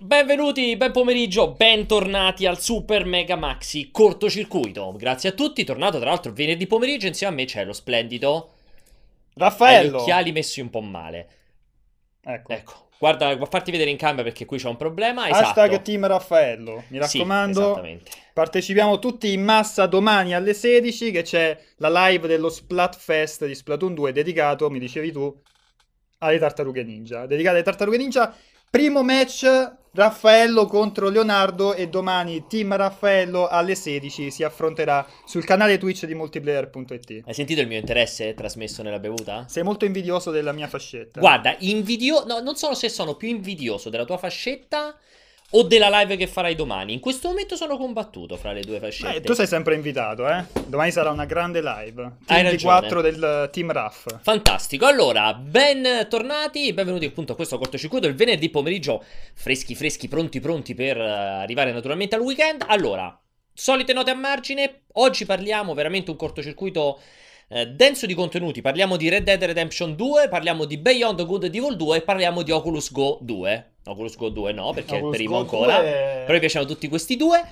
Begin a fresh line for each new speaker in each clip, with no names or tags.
Benvenuti, ben pomeriggio, bentornati al Super Mega Maxi cortocircuito. Grazie a tutti, tornato tra l'altro venerdì pomeriggio, insieme a me c'è lo splendido
Raffaello.
Gli occhiali messi un po' male.
Ecco.
Ecco, guarda, farti vedere in camera perché qui c'è un problema.
Hashtag
Esatto.
Team Raffaello. Mi
Sì,
raccomando,
esattamente.
partecipiamo tutti in massa domani alle 16 che c'è la live dello Splatfest di Splatoon 2 dedicato, mi dicevi tu, alle tartarughe ninja. Dedicato alle tartarughe ninja. Primo match Raffaello contro Leonardo e domani Team Raffaello alle 16 si affronterà sul canale Twitch di multiplayer.it.
Hai sentito il mio interesse trasmesso nella bevuta?
Sei molto invidioso della mia fascetta.
Guarda, invidio... No, non so se sono più invidioso della tua fascetta o della live che farai domani. In questo momento sono combattuto fra le due fascette.
Eh, tu sei sempre invitato, eh? Domani sarà una grande live.
Hai
Team di
ragione.
4 del eh, Team Raff.
Fantastico, allora, bentornati, benvenuti appunto a questo cortocircuito il venerdì pomeriggio, freschi freschi, pronti pronti per eh, arrivare naturalmente al weekend. Allora, solite note a margine, oggi parliamo veramente un cortocircuito eh, denso di contenuti, parliamo di Red Dead Redemption 2, parliamo di Beyond Good and Evil 2 e parliamo di Oculus Go 2. Oculus Go 2 no, perché è il
Oculus
primo
Go
ancora,
2
però mi piacciono tutti questi due.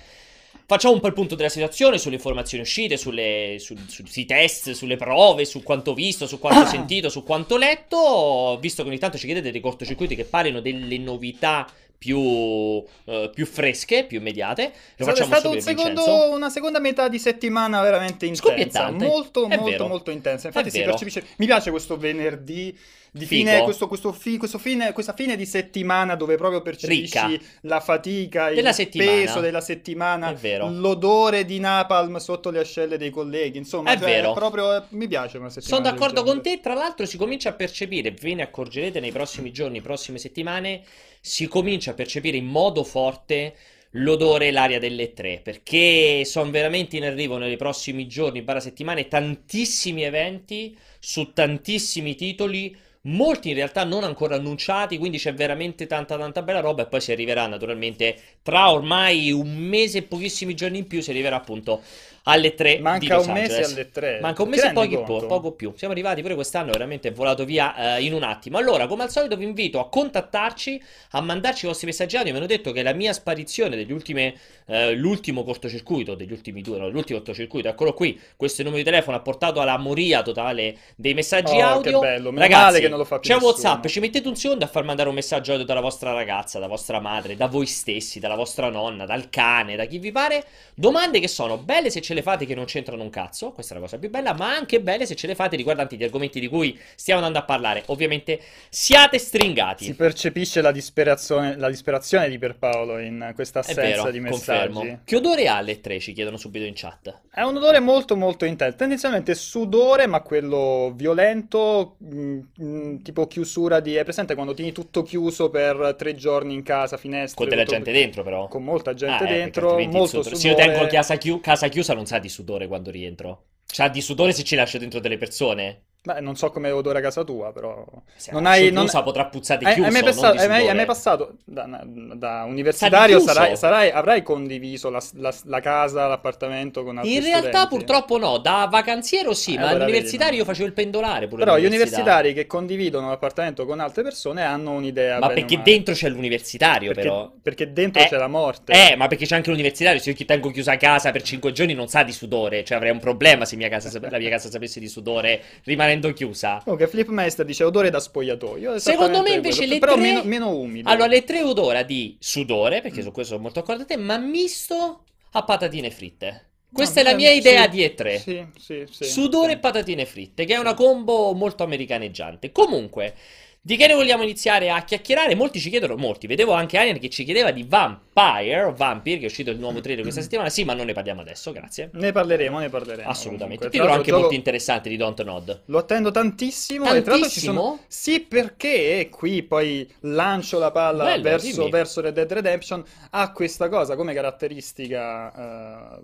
Facciamo un po' il punto della situazione sulle informazioni uscite, sulle, su- su- sui test, sulle prove, su quanto visto, su quanto sentito, su quanto letto. Visto che ogni tanto ci chiedete dei cortocircuiti che parlino delle novità più, eh, più fresche, più immediate. Lo
È
facciamo
stato un secondo- una seconda metà di settimana veramente intensa. Molto,
È
molto,
vero.
molto intensa. Infatti
È
si percepisce. Mi piace questo venerdì di fine, questo, questo fi- questo fine, questa fine di settimana dove proprio percepisci
Ricca.
la fatica,
Della
il
settimana.
peso della settimana,
È
l'odore di napalm sotto le ascelle dei colleghi. Insomma,
È
cioè,
vero.
proprio eh, mi piace una settimana.
Sono d'accordo con te, tra l'altro si comincia a percepire, ve ne accorgerete nei prossimi giorni, prossime settimane, si comincia a percepire in modo forte l'odore e l'aria delle tre, perché sono veramente in arrivo nei prossimi giorni, barra settimane, tantissimi eventi su tantissimi titoli. Molti in realtà non ancora annunciati, quindi c'è veramente tanta tanta bella roba e poi si arriverà naturalmente tra ormai un mese e pochissimi giorni in più si arriverà appunto alle 3 di
Manca un mese alle tre.
Manca un mese e pochi po- poco più. Siamo arrivati pure quest'anno, veramente è volato via eh, in un attimo. Allora, come al solito, vi invito a contattarci, a mandarci i vostri messaggi audio. Mi hanno detto che la mia sparizione degli ultime, eh, l'ultimo cortocircuito, degli ultimi due, no, l'ultimo cortocircuito, eccolo qui. Questo numero di telefono ha portato alla moria totale dei messaggi
Oh, che
audio.
bello, meno
Ragazzi,
che non lo fa più
c'è
nessuno.
WhatsApp, ci mettete un secondo a far mandare un messaggio audio dalla vostra ragazza, da vostra madre, da voi stessi, dalla vostra nonna, dal cane, da chi vi pare. Domande che sono belle se ce le fate che non c'entrano un cazzo, questa è la cosa più bella, ma anche belle se ce le fate riguardanti gli argomenti di cui stiamo andando a parlare. Ovviamente siate stringati.
Si percepisce la disperazione, la disperazione di Pierpaolo in questa assenza
vero,
di messaggi.
confermo. Che odore ha le tre? Ci chiedono subito in chat.
È un odore molto molto intenso, tendenzialmente sudore, ma quello violento, mh, mh, tipo chiusura di... È presente quando tieni tutto chiuso per tre giorni in casa, finestre...
Con della
tutto-
gente dentro, però.
Con molta gente
Ah, eh,
dentro, molto
sudore-. Se io tengo casa chiusa, non sa di sudore quando rientro. Sa di sudore se ci lascio dentro delle persone.
Beh, non so come odore a casa tua, però...
Se
non hai... Non...
chiusa potrà puzzare
Hai,
chiuso,
hai mai passato,
di
hai mai- hai mai passato da, da universitario, sarai, sarai- avrai condiviso la, la- la casa, l'appartamento con altri
In realtà
studenti?
purtroppo no, da vacanziero sì,
Eh,
ma all'universitario
vedi,
io facevo il pendolare pure
Però gli universitari che condividono l'appartamento con altre persone hanno un'idea
Ma perché dentro c'è l'universitario
Perché,
però.
perché dentro
Eh,
c'è la morte.
Eh, ma perché c'è anche l'universitario, se io chi tengo chiusa a casa per 5 giorni non sa di sudore, cioè avrei un problema se mia casa la mia casa sapesse di sudore rimanendo chiusa.
Comunque Flipmeister dice odore da spogliatoio.
Secondo me invece
quello,
le
Però
tre-
meno, meno umido.
Allora, le tre odora di sudore, perché
Mm.
su questo sono molto d'accordo a te, ma misto a patatine fritte. Questa
Ah,
è la mia idea
sì,
di E3.
Sì, sì, sì,
Sudore e patatine fritte, che è una combo molto americaneggiante. Comunque, di che ne vogliamo iniziare a chiacchierare? Molti ci chiedono, molti, vedevo anche Alien che ci chiedeva di Vampire, Vampire, che è uscito il nuovo trailer questa settimana. Sì, ma non ne parliamo adesso, grazie.
Ne parleremo, ne parleremo.
Assolutamente. Titolo anche molto interessante di Don't Nod.
Lo attendo tantissimo. E tra l'altro ci sono.
Tantissimo?
Sì, perché qui poi lancio la palla
Bello,
verso, verso Red Dead Redemption. Ha questa cosa come caratteristica. eh,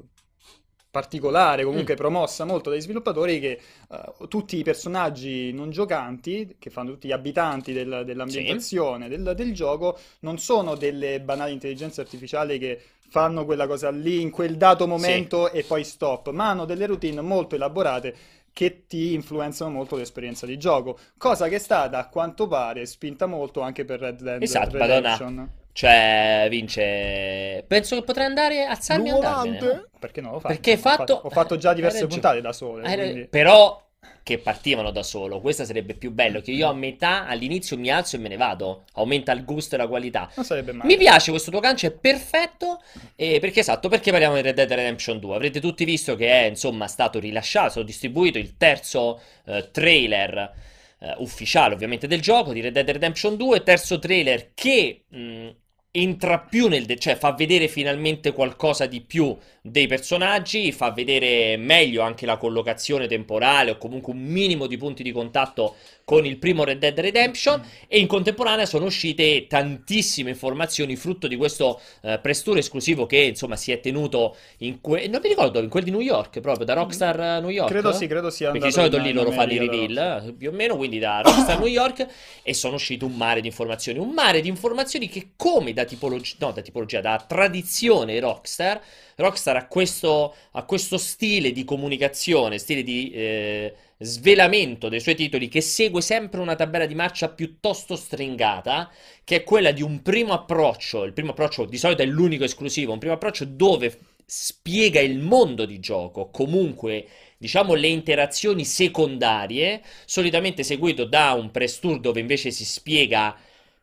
particolare,
Mm.
comunque promossa molto dai sviluppatori che eh, tutti i personaggi non giocanti, che fanno tutti gli abitanti del- dell'ambientazione del, del gioco, non sono delle banali intelligenze artificiali che fanno quella cosa lì in quel dato momento e poi stop, ma hanno delle routine molto elaborate che ti influenzano molto l'esperienza di gioco, cosa che è stata a quanto pare spinta molto anche per Red Dead
Esatto, madonna. Cioè, vince. Penso che potrà andare a Salmi e andarmene. no?
Perché no? L'ho fatto.
Perché
Ho fatto, ho fatto già diverse puntate da sole. Quindi-
Però che partivano da solo. Questo sarebbe più bello. Che io a metà all'inizio mi alzo e me ne vado. Aumenta il gusto e la qualità.
Non sarebbe male.
Mi piace questo tuo gancio, è perfetto. eh, perché esatto, perché parliamo di Red Dead Redemption 2? Avrete tutti visto che è insomma stato rilasciato, distribuito il terzo eh, trailer eh, ufficiale ovviamente del gioco di Red Dead Redemption 2. Terzo trailer che mh, entra più nel, de- cioè fa vedere finalmente qualcosa di più dei personaggi, fa vedere meglio anche la collocazione temporale o comunque un minimo di punti di contatto con il primo Red Dead Redemption e in contemporanea sono uscite tantissime informazioni frutto di questo eh, press tour esclusivo che insomma si è tenuto in que- non mi ricordo in quel di New York proprio da Rockstar eh, New York?
Credo sì, credo sia
perché di solito lì loro fanno i reveal eh, più o meno quindi da Rockstar New York e sono uscito un mare di informazioni un mare di informazioni che come da tipologia no da tipologia da tradizione Rockstar Rockstar ha questo, ha questo stile di comunicazione, stile di eh, svelamento dei suoi titoli che segue sempre una tabella di marcia piuttosto stringata, che è quella di un primo approccio. Il primo approccio di solito è l'unico esclusivo, un primo approccio dove spiega il mondo di gioco, comunque diciamo le interazioni secondarie, solitamente seguito da un press tour dove invece si spiega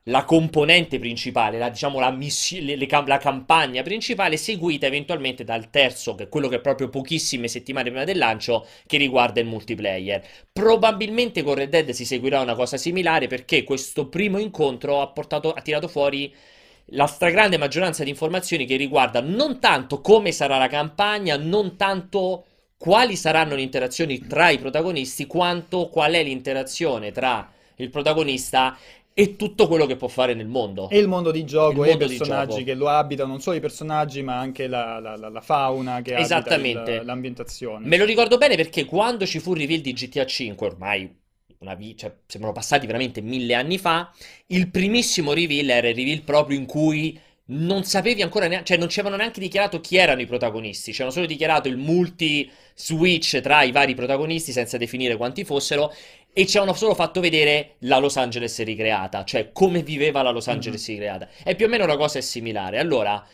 la componente principale, la, diciamo la, missi- le- le cam- la campagna principale, seguita eventualmente dal terzo, che è quello che è proprio pochissime settimane prima del lancio, che riguarda il multiplayer. Probabilmente con Red Dead si seguirà una cosa similare perché questo primo incontro ha portato, ha tirato fuori la stragrande maggioranza di informazioni che riguardano non tanto come sarà la campagna, non tanto quali saranno le interazioni tra i protagonisti, quanto qual è l'interazione tra il protagonista e tutto quello che può fare nel mondo.
E il mondo di gioco,
Il
e i personaggi che lo abitano, non solo i personaggi, ma anche la, la- la- fauna che
Esattamente.
il- l'ambientazione.
Me lo ricordo bene perché quando ci fu il reveal di GTA 5, ormai una vi- cioè, sembrano passati veramente mille anni fa, il primissimo reveal era il reveal proprio in cui non sapevi ancora neanche, cioè non ci avevano neanche dichiarato chi erano i protagonisti, ci avevano solo dichiarato il multi-switch tra i vari protagonisti senza definire quanti fossero e ci avevano solo fatto vedere la Los Angeles ricreata, cioè come viveva la Los Angeles ricreata. E più o meno la cosa è similare. Allora,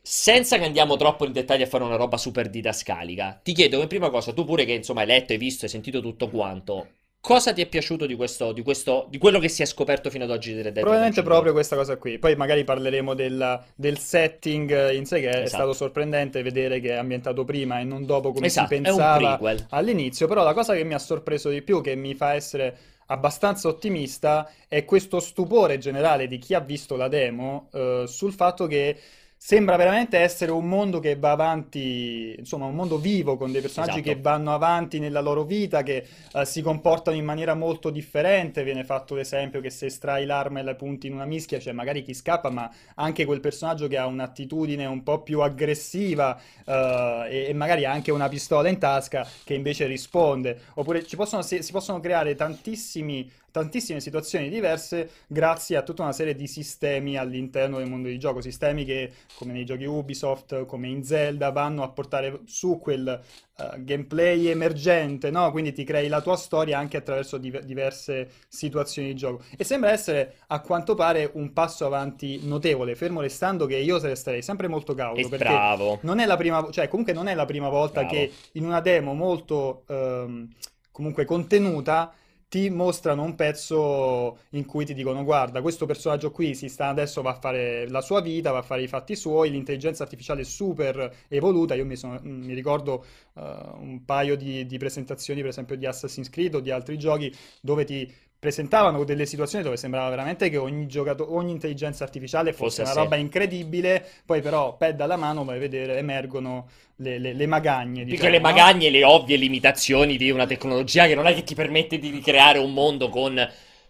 senza che andiamo troppo in dettaglio a fare una roba super didascalica, ti chiedo come prima cosa, tu pure che insomma hai letto, hai visto, hai sentito tutto quanto, cosa ti è piaciuto di questo, di questo, di quello che si è scoperto fino ad oggi di Red Dead
Probabilmente proprio
2?
questa cosa qui. Poi magari parleremo del, del setting in sé, che è
Esatto.
stato sorprendente vedere che è ambientato prima e non dopo come
Esatto,
si
è
pensava all'inizio. Però la cosa che mi ha sorpreso di più, che mi fa essere abbastanza ottimista, è questo stupore generale di chi ha visto la demo eh, sul fatto che sembra veramente essere un mondo che va avanti, insomma, un mondo vivo con dei personaggi
Esatto.
che vanno avanti nella loro vita, che eh, si comportano in maniera molto differente. Viene fatto l'esempio che se estrai l'arma e la punti in una mischia, c'è magari chi scappa, ma anche quel personaggio che ha un'attitudine un po' più aggressiva eh, e, e magari anche una pistola in tasca che invece risponde. Oppure ci possono, si, si possono creare tantissimi, tantissime situazioni diverse grazie a tutta una serie di sistemi all'interno del mondo di gioco. Sistemi che, come nei giochi Ubisoft, come in Zelda, vanno a portare su quel eh, gameplay emergente, no? Quindi ti crei la tua storia anche attraverso div- diverse situazioni di gioco. E sembra essere, a quanto pare, un passo avanti notevole, fermo restando che io sarei sempre molto cauto,
E
perché
bravo.
non è la prima, cioè comunque non è la prima volta
Bravo.
che in una demo molto ehm, comunque contenuta ti mostrano un pezzo in cui ti dicono guarda, questo personaggio qui si sta adesso va a fare la sua vita, va a fare i fatti suoi, l'intelligenza artificiale è super evoluta, io mi, sono- mi ricordo eh, un paio di, di presentazioni per esempio di Assassin's Creed o di altri giochi dove ti presentavano delle situazioni dove sembrava veramente che ogni giocato- ogni intelligenza artificiale fosse
Fosse
una
sé.
roba incredibile, poi però pad alla mano vai a vedere emergono le, le- le magagne, diciamo,
che le
no?
magagne e le ovvie limitazioni di una tecnologia che non è che ti permette di ricreare un mondo con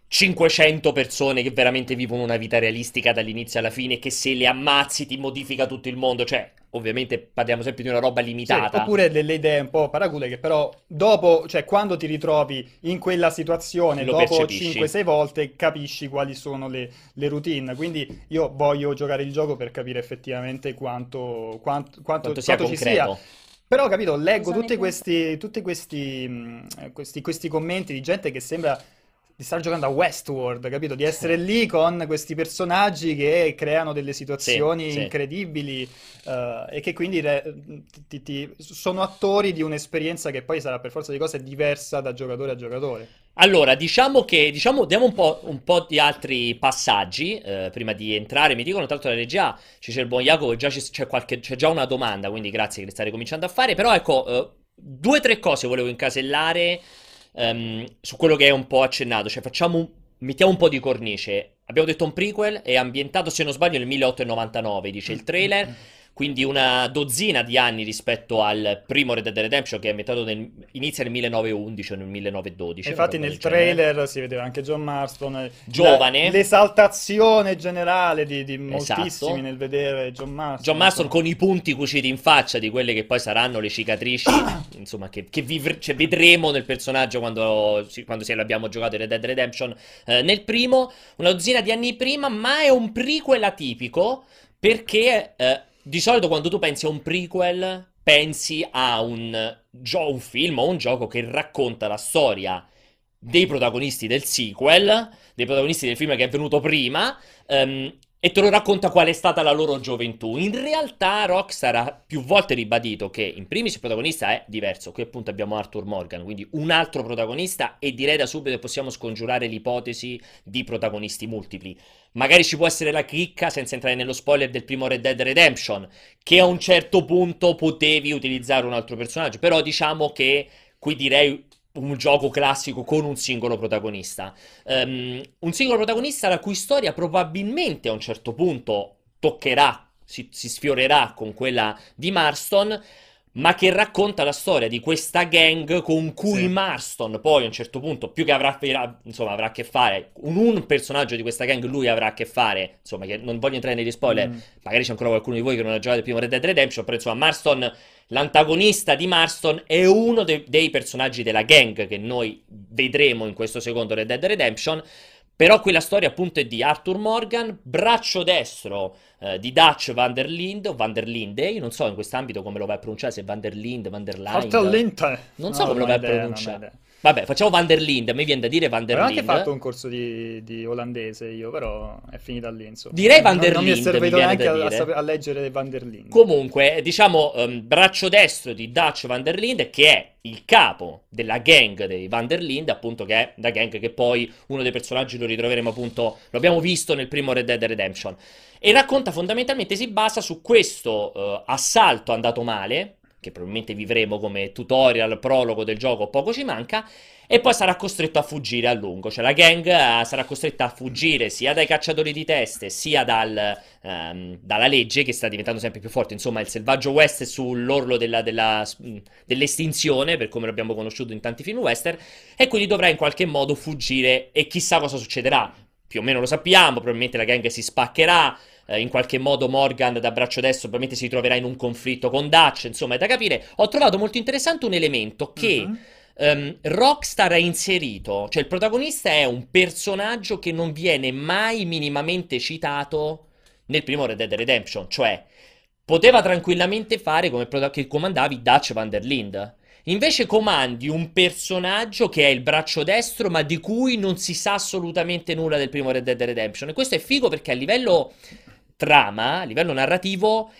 500 persone che veramente vivono una vita realistica dall'inizio alla fine, che se le ammazzi ti modifica tutto il mondo. Cioè, ovviamente parliamo sempre di una roba
Sì,
limitata.
oppure delle idee un po' paracule che però dopo, cioè quando ti ritrovi in quella situazione,
Lo
dopo
percepisci.
5-6 volte capisci quali sono le, le routine. Quindi io voglio giocare il gioco per capire effettivamente quanto, quanto, quanto,
Quanto sia
quanto ci sia.
concreto.
Però, capito, leggo tutti questi, tutti questi, mh, questi, questi commenti di gente che sembra di stare giocando a Westworld, capito? Di essere lì con questi personaggi che creano delle situazioni
Sì, sì.
incredibili eh, e che quindi re- ti- ti- sono attori di un'esperienza che poi sarà per forza di cose diversa da giocatore a giocatore.
Allora, diciamo che, diciamo, diamo un po', un po' di altri passaggi eh, prima di entrare. Mi dicono, tra l'altro, la regia, ci c'è il buon Jacopo, già c'è, qualche- c'è già una domanda, quindi grazie che le state cominciando a fare. Però ecco, eh, due o tre cose volevo incasellare ehm, su quello che è un po' accennato. Cioè, facciamo mettiamo un po' di cornice. Abbiamo detto un prequel, è ambientato, se non sbaglio, nel 1899, dice il trailer. Quindi una dozzina di anni rispetto al primo Red Dead Redemption che è ambientato nel, inizia nel 1911 o nel 1912.
E
una
infatti nel
del genere.
trailer si vedeva anche John Marston, eh,
Giovane.
la- l'esaltazione generale di, di
Esatto.
moltissimi nel vedere John Marston.
John Marston con i punti cuciti in faccia di quelle che poi saranno le cicatrici, insomma, che, che vivre- cioè, vedremo nel personaggio quando, quando se l'abbiamo giocato in Red Dead Redemption eh, nel primo, una dozzina di anni prima, ma è un prequel atipico perché eh, di solito quando tu pensi a un prequel pensi a un, gio- un film o un gioco che racconta la storia dei protagonisti del sequel, dei protagonisti del film che è venuto prima, ehm, e te lo racconta qual è stata la loro gioventù. In realtà Rockstar ha più volte ribadito che in primis il protagonista è diverso, qui appunto abbiamo Arthur Morgan, quindi un altro protagonista e direi da subito che possiamo scongiurare l'ipotesi di protagonisti multipli. Magari ci può essere la chicca, senza entrare nello spoiler del primo Red Dead Redemption, che a un certo punto potevi utilizzare un altro personaggio, però diciamo che qui direi un gioco classico con un singolo protagonista. Ehm, un singolo protagonista la cui storia probabilmente a un certo punto toccherà, si, si sfiorerà con quella di Marston, ma che racconta la storia di questa gang con cui
Sì.
Marston poi a un certo punto, più che avrà, insomma, avrà a che fare, un, un personaggio di questa gang lui avrà a che fare, insomma, che non voglio entrare negli spoiler,
Mm.
magari c'è ancora qualcuno di voi che non ha giocato il primo Red Dead Redemption, però insomma Marston, l'antagonista di Marston è uno de- dei personaggi della gang che noi vedremo in questo secondo Red Dead Redemption, però qui la storia appunto è di Arthur Morgan, braccio destro eh, di Dutch van der Linde o van der Linde, io non so in quest'ambito come lo vai a pronunciare, se van der Linde, van der Linde,
Arthur Linte.
non so
No,
come lo vai a pronunciare. Vabbè, facciamo van der Linde, a me viene da dire van der
Avevo anche
Linde.
fatto un corso di, di olandese io, però è finita lì, insomma.
Direi Van
Non-
der
Non mi è
Linde, mi
servito
viene
neanche a, a leggere Van der Linde.
Comunque, diciamo, ehm, braccio destro di Dutch van der Linde, che è il capo della gang dei van der Linde, appunto, che è la gang che poi uno dei personaggi lo ritroveremo appunto, lo abbiamo visto nel primo Red Dead Redemption. E racconta fondamentalmente, si basa su questo eh, assalto andato male, che probabilmente vivremo come tutorial, prologo del gioco, poco ci manca, e poi sarà costretto a fuggire a lungo. Cioè la gang eh, sarà costretta a fuggire sia dai cacciatori di teste, sia dal, ehm, dalla legge che sta diventando sempre più forte. Insomma, il selvaggio west è sull'orlo della- della- dell'estinzione, per come l'abbiamo conosciuto in tanti film western, e quindi dovrà in qualche modo fuggire e chissà cosa succederà. Più o meno lo sappiamo, probabilmente la gang si spaccherà, eh, in qualche modo Morgan da braccio destro probabilmente si troverà in un conflitto con Dutch, insomma è da capire. Ho trovato molto interessante un elemento che
Mhm.
ehm, Rockstar ha inserito, cioè il protagonista è un personaggio che non viene mai minimamente citato nel primo Red Dead Redemption, cioè poteva tranquillamente fare come prota- che comandavi Dutch van der Linde. Invece comandi un personaggio che è il braccio destro, ma di cui non si sa assolutamente nulla del primo Red Dead Redemption. E questo è figo perché a livello trama, a livello narrativo,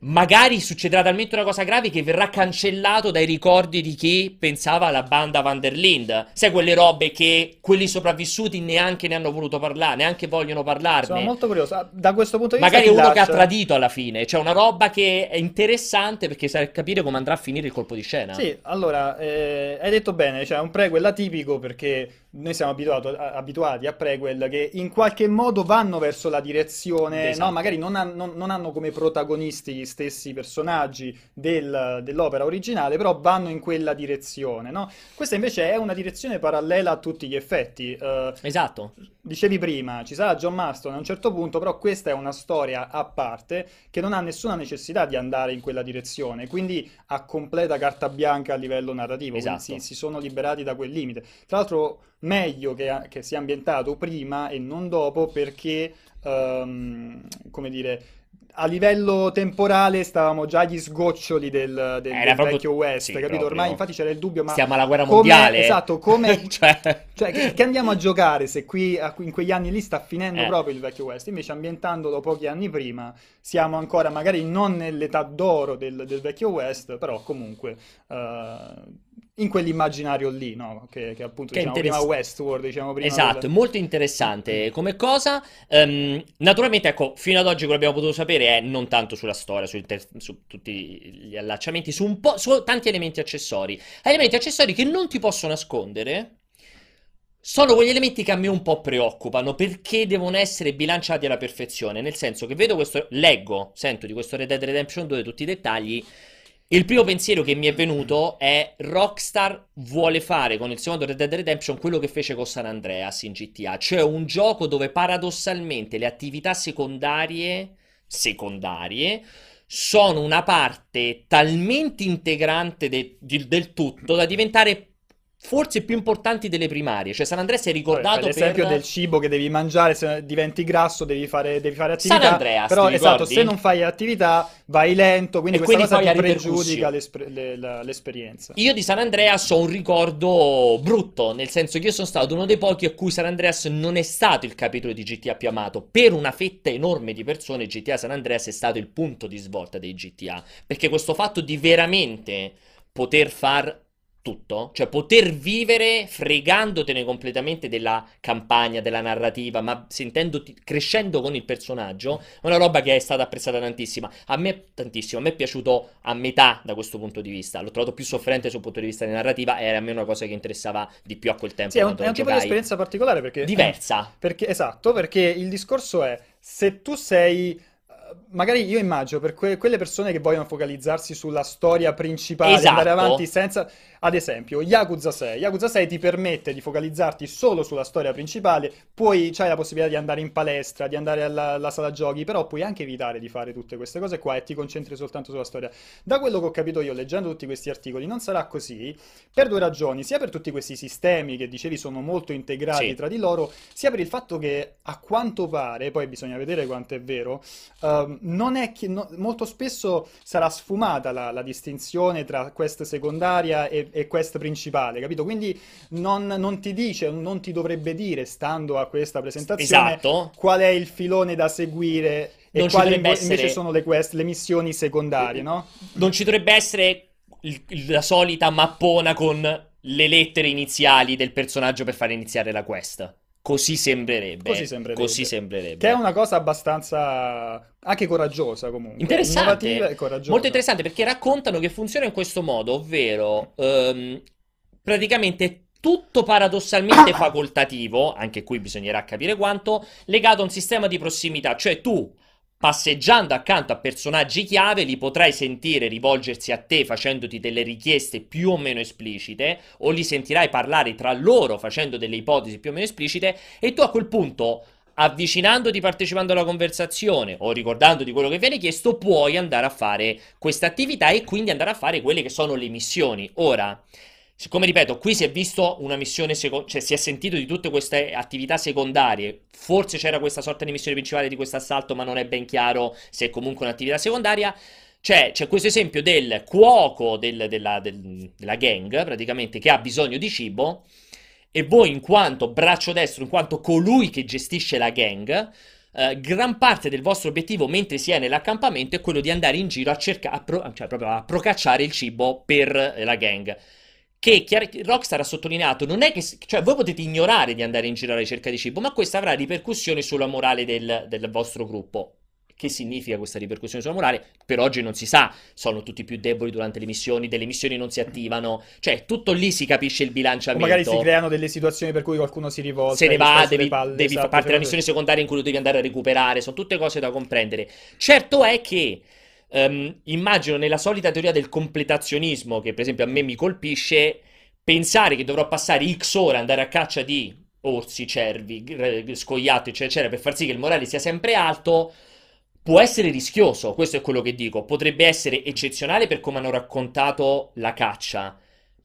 magari succederà talmente una cosa grave che verrà cancellato dai ricordi di chi pensava alla banda Van der Linde. Sai quelle robe che quelli sopravvissuti neanche ne hanno voluto parlare, neanche vogliono parlarne.
Sono molto curioso. Ah, Da questo punto di vista
Magari uno che ha tradito alla fine, cioè una roba che è interessante perché sai capire come andrà a finire il colpo di scena.
Sì, allora, eh, hai detto bene, cioè è un prequel atipico perché noi siamo abituato- abituati a prequel che in qualche modo vanno verso la direzione,
Esatto.
no, magari non, han- non- non hanno come protagonisti gli stessi personaggi del- dell'opera originale, però vanno in quella direzione, no? Questa invece è una direzione parallela a tutti gli effetti. eh,
Esatto.
Dicevi prima, ci sarà John Marston a un certo punto, però questa è una storia a parte che non ha nessuna necessità di andare in quella direzione, quindi ha completa carta bianca a livello narrativo,
Esatto.
si, si sono liberati da quel limite. Tra l'altro, meglio che, che sia ambientato prima e non dopo perché, ehm, come dire, a livello temporale stavamo già agli sgoccioli del, del, del
proprio-
vecchio West,
sì,
capito?
proprio.
Ormai infatti c'era il dubbio, ma
Stiamo alla guerra
come-
mondiale.
esatto, come-
Cioè-
cioè, che, che andiamo a giocare se qui in quegli anni lì sta finendo
Eh.
proprio il vecchio West? Invece, ambientandolo pochi anni prima, siamo ancora magari non nell'età d'oro del, del vecchio West, però comunque eh, in quell'immaginario lì, no? Che, che appunto
Che
diciamo prima
interess-
Westworld, diciamo prima
Esatto,
del-
molto interessante come cosa. Ehm, naturalmente, ecco, fino ad oggi quello che abbiamo potuto sapere è non tanto sulla storia, sul ter- su tutti gli allacciamenti, su un po', su tanti elementi accessori. Elementi accessori che non ti posso nascondere. Sono quegli elementi che a me un po' preoccupano perché devono essere bilanciati alla perfezione. Nel senso che vedo questo, leggo, sento di questo Red Dead Redemption 2 tutti i dettagli. Il primo pensiero che mi è venuto è Rockstar vuole fare con il secondo Red Dead Redemption quello che fece con San Andreas in GTA, cioè un gioco dove paradossalmente le attività secondarie, secondarie, sono una parte talmente integrante de- del tutto da diventare forse più importanti delle primarie. Cioè San Andreas è
Vabbè,
ricordato
per l'esempio
per...
del cibo che devi mangiare, se diventi grasso devi fare, devi fare
San
attività,
Andreas,
però esatto, se non fai attività vai lento, quindi
E
questa
quindi
cosa ti pregiudica l'espr- le- la- l'esperienza.
Io di San Andreas ho un ricordo brutto, nel senso che io sono stato uno dei pochi a cui San Andreas non è stato il capitolo di GTA più amato. Per una fetta enorme di persone, GTA San Andreas è stato il punto di svolta dei GTA. Perché questo fatto di veramente poter far tutto, cioè poter vivere fregandotene completamente della campagna, della narrativa, ma sentendoti, crescendo con il personaggio, è una roba che è stata apprezzata tantissima. A me, tantissimo, a me è piaciuto a metà da questo punto di vista. L'ho trovato più sofferente sul punto di vista di narrativa, era a me una cosa che interessava di più a quel tempo.
Sì, è un, è un tipo di esperienza particolare perché...
diversa.
Perché, esatto, perché il discorso è, se tu sei... Magari io immagino per que- quelle persone che vogliono focalizzarsi sulla storia principale,
Esatto.
andare avanti senza... Ad esempio, Yakuza 6. Yakuza 6 ti permette di focalizzarti solo sulla storia principale, poi c'hai la possibilità di andare in palestra, di andare alla, alla sala giochi, però puoi anche evitare di fare tutte queste cose qua e ti concentri soltanto sulla storia. Da quello che ho capito io leggendo tutti questi articoli, non sarà così per due ragioni, sia per tutti questi sistemi che dicevi sono molto integrati
Sì.
tra di loro, sia per il fatto che a quanto pare, poi bisogna vedere quanto è vero, ehm, non è che no- molto spesso sarà sfumata la, la distinzione tra quest secondaria e, e quest principale, capito? Quindi non, non ti dice, non ti dovrebbe dire, stando a questa presentazione,
Esatto.
qual è il filone da seguire e
Non
quali invece
essere-
sono le quest, le missioni secondarie, no?
Non ci dovrebbe essere il- la solita mappona con le lettere iniziali del personaggio per fare iniziare la quest. Così sembrerebbe.
Così sembrerebbe.
Così sembrerebbe.
Che è una cosa abbastanza anche coraggiosa comunque.
Interessante,
e coraggiosa.
molto interessante perché raccontano che funziona in questo modo, ovvero ehm, praticamente tutto paradossalmente facoltativo, anche qui bisognerà capire quanto, legato a un sistema di prossimità, cioè tu passeggiando accanto a personaggi chiave li potrai sentire rivolgersi a te facendoti delle richieste più o meno esplicite o li sentirai parlare tra loro facendo delle ipotesi più o meno esplicite e tu a quel punto avvicinandoti, partecipando alla conversazione o ricordandoti quello che viene chiesto, puoi andare a fare questa attività e quindi andare a fare quelle che sono le missioni. Ora, siccome ripeto, qui si è visto una missione secondaria, cioè si è sentito di tutte queste attività secondarie, forse c'era questa sorta di missione principale di questo assalto, ma non è ben chiaro se è comunque un'attività secondaria. C'è, c'è questo esempio del cuoco del- della, del- della gang, praticamente, che ha bisogno di cibo, e voi, in quanto braccio destro, in quanto colui che gestisce la gang, eh, gran parte del vostro obiettivo mentre si è nell'accampamento è quello di andare in giro a cercare, cioè proprio a procacciare il cibo per la gang. Che Rockstar ha sottolineato, non è che, cioè voi potete ignorare di andare in giro alla ricerca di cibo, ma questo avrà ripercussioni sulla morale del, del vostro gruppo. Che significa questa ripercussione sulla morale? Per oggi non si sa, sono tutti più deboli durante le missioni, delle missioni non si attivano, cioè tutto lì si capisce il
O
bilanciamento.
magari si creano delle situazioni per cui qualcuno si rivolta
Se ne va, devi,
palle,
devi
esatto,
far parte della
secondo-
missione secondaria in cui lo devi andare a recuperare, sono tutte cose da comprendere. Certo è che ehm, immagino nella solita teoria del completazionismo, che per esempio a me mi colpisce, pensare che dovrò passare X ore andare a caccia di orsi, cervi, scoiattoli, eccetera, eccetera, per far sì che il morale sia sempre alto. Può essere rischioso, questo è quello che dico. Potrebbe essere eccezionale per come hanno raccontato la caccia.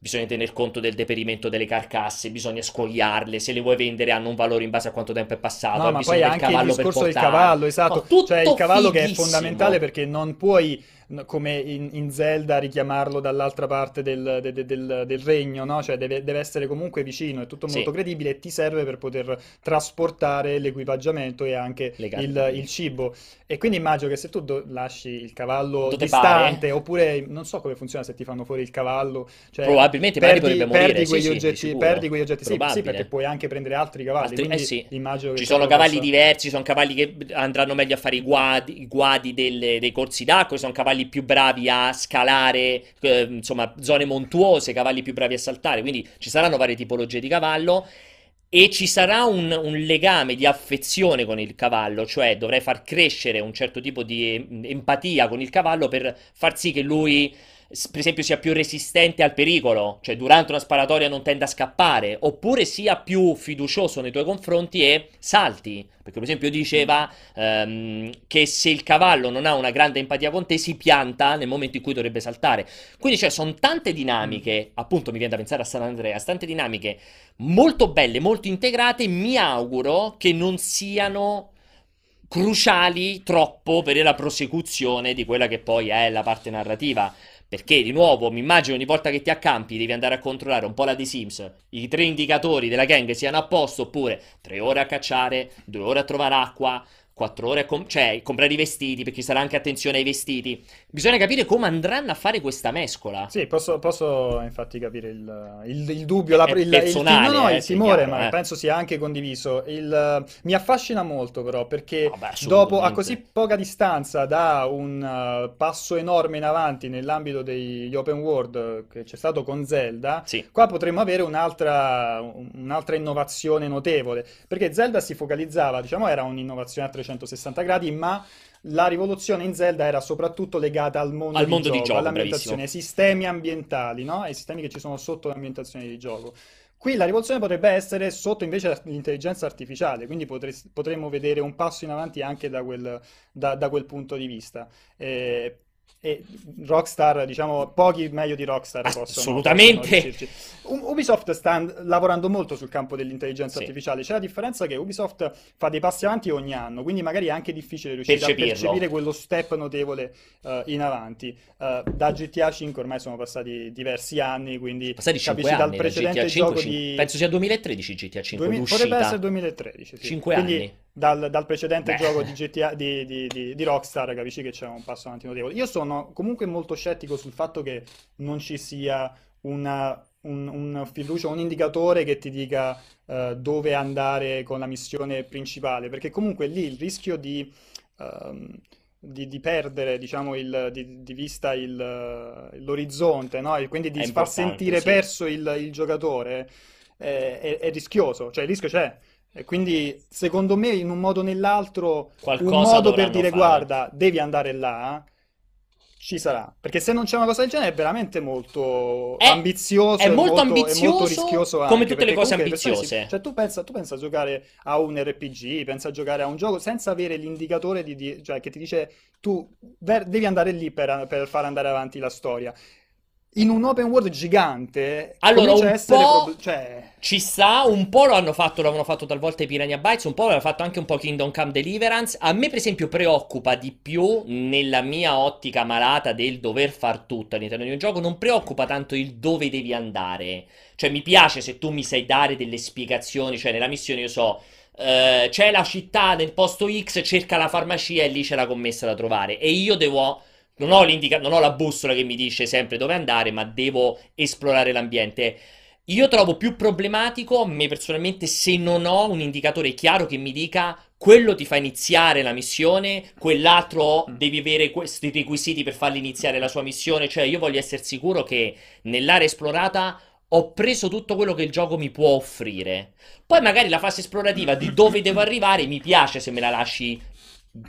Bisogna tener conto del deperimento delle carcasse, bisogna scogliarle, se le vuoi vendere hanno un valore in base a quanto tempo è passato,
No, ma poi anche il discorso del cavallo, esatto.
No,
Cioè, il cavallo che è
fighissimo.
fondamentale perché non puoi, come in, in Zelda, richiamarlo dall'altra parte del, de- de- del- del regno, no? Cioè, deve, deve essere comunque vicino, è tutto molto
Sì,
credibile e ti serve per poter trasportare l'equipaggiamento e anche il, il cibo. E quindi immagino che se tu do- lasci il cavallo
pare?
distante, oppure non so come funziona se ti fanno fuori il cavallo, cioè
Probabilmente
perdi,
morire,
perdi
sì,
quegli
sì,
oggetti,
sicuro.
perdi quegli oggetti, sì, sì, perché puoi anche prendere altri cavalli,
Altri- eh sì.
immagino che
Ci sono cavalli
possa...
diversi, ci sono cavalli che andranno meglio a fare i guadi, i guadi delle- dei corsi d'acqua, ci sono cavalli più bravi a scalare, eh, insomma, zone montuose, cavalli più bravi a saltare, quindi ci saranno varie tipologie di cavallo e ci sarà un, un legame di affezione con il cavallo, cioè dovrai far crescere un certo tipo di em- empatia con il cavallo per far sì che lui, per esempio, sia più resistente al pericolo, cioè durante una sparatoria non tenda a scappare, oppure sia più fiducioso nei tuoi confronti e salti. Perché, per esempio, diceva ehm, che se il cavallo non ha una grande empatia con te, si pianta nel momento in cui dovrebbe saltare. Quindi, cioè, sono tante dinamiche, appunto, mi viene da pensare a San Andreas, tante dinamiche molto belle, molto integrate. Mi auguro che non siano cruciali troppo per la prosecuzione di quella che poi è la parte narrativa. Perché di nuovo mi immagino ogni volta che ti accampi devi andare a controllare un po' la The Sims, i tre indicatori della gang siano a posto oppure tre ore a cacciare, due ore a trovare acqua, quattro ore a com- cioè, comprare i vestiti perché ci sarà anche attenzione ai vestiti. Bisogna capire come andranno a fare questa mescola.
Sì, posso, posso infatti capire il, il- il dubbio, la- il, il-
personale,
no, no,
eh,
il timore,
chiaro,
ma
eh.
penso sia anche condiviso. Il, mi affascina molto però perché
Vabbè,
dopo, a così poca distanza da un uh, passo enorme in avanti nell'ambito degli open world che c'è stato con Zelda,
Sì.
Qua potremmo avere un'altra un'altra innovazione notevole, perché Zelda si focalizzava, diciamo, era un'innovazione a 360 gradi, ma la rivoluzione in Zelda era soprattutto legata al mondo
Al
di
mondo di
gioco,
gioco,
all'ambientazione, ai sistemi ambientali, no? Ai sistemi che ci sono sotto l'ambientazione di gioco. Qui la rivoluzione potrebbe essere sotto invece l'intelligenza artificiale, quindi potre- potremmo vedere un passo in avanti anche da quel, da- da quel punto di vista. Eh, e Rockstar, diciamo, pochi meglio di Rockstar possono,
Assolutamente.
possono. U- Ubisoft sta and- lavorando molto sul campo dell'intelligenza
Sì.
artificiale. C'è la differenza che Ubisoft fa dei passi avanti ogni anno, quindi magari è anche difficile riuscire a
Percepirlo.
percepire quello step notevole eh, in avanti. Eh, da GTA 5 ormai sono passati diversi anni, quindi
Passati 5
capisci dal
anni da
precedente
GTA 5,
gioco
cin-
di...
penso sia 2013 GTA 5
Duemi-
l'uscita.
Potrebbe essere 2013, sì.
5
Quindi
anni.
Dal, dal precedente
Beh.
gioco di GTA di, di- di- Rockstar capisci che c'è un passo avanti notevole. Io sono comunque molto scettico sul fatto che non ci sia una, un, un fiducia, un indicatore che ti dica eh, dove andare con la missione principale, perché comunque lì il rischio di, ehm, di, di perdere, diciamo, il- di, di vista il- l'orizzonte, no? E quindi di
È
far sentire
sì.
perso il, il giocatore è, è- è rischioso, cioè il rischio c'è. E quindi, secondo me, in un modo o nell'altro, un
Qualcosa
modo per dire
fare.
guarda, devi andare là, ci sarà. Perché se non c'è una cosa del genere è veramente molto
È-
ambizioso
è molto
e molto
ambizioso,
rischioso
come
anche,
tutte le cose
persone si-
ambiziose.
Cioè tu pensa, tu pensa a giocare a un RPG, pensa a giocare a un gioco senza avere l'indicatore di, di- cioè, che ti dice tu ver- devi andare lì per, per far andare avanti la storia. In un open world gigante
Allora, un
essere
po'-
prob- cioè,
Ci sta, un po' lo hanno fatto, l'avevano fatto talvolta i Piranha Bytes, un po' l'aveva fatto anche un po' Kingdom Come Deliverance. A me, per esempio, preoccupa di più nella mia ottica malata del dover far tutto all'interno di un gioco, non preoccupa tanto il dove devi andare. Cioè, mi piace se tu mi sai dare delle spiegazioni, cioè nella missione io so, eh, c'è la città nel posto X, cerca la farmacia e lì c'è la commessa da trovare. E io devo... Non ho non ho la bussola che mi dice sempre dove andare, ma devo esplorare l'ambiente. Io trovo più problematico, me personalmente, se non ho un indicatore chiaro che mi dica quello ti fa iniziare la missione, quell'altro devi avere questi requisiti per fargli iniziare la sua missione. Cioè, io voglio essere sicuro che nell'area esplorata ho preso tutto quello che il gioco mi può offrire. Poi magari la fase esplorativa di dove devo arrivare mi piace se me la lasci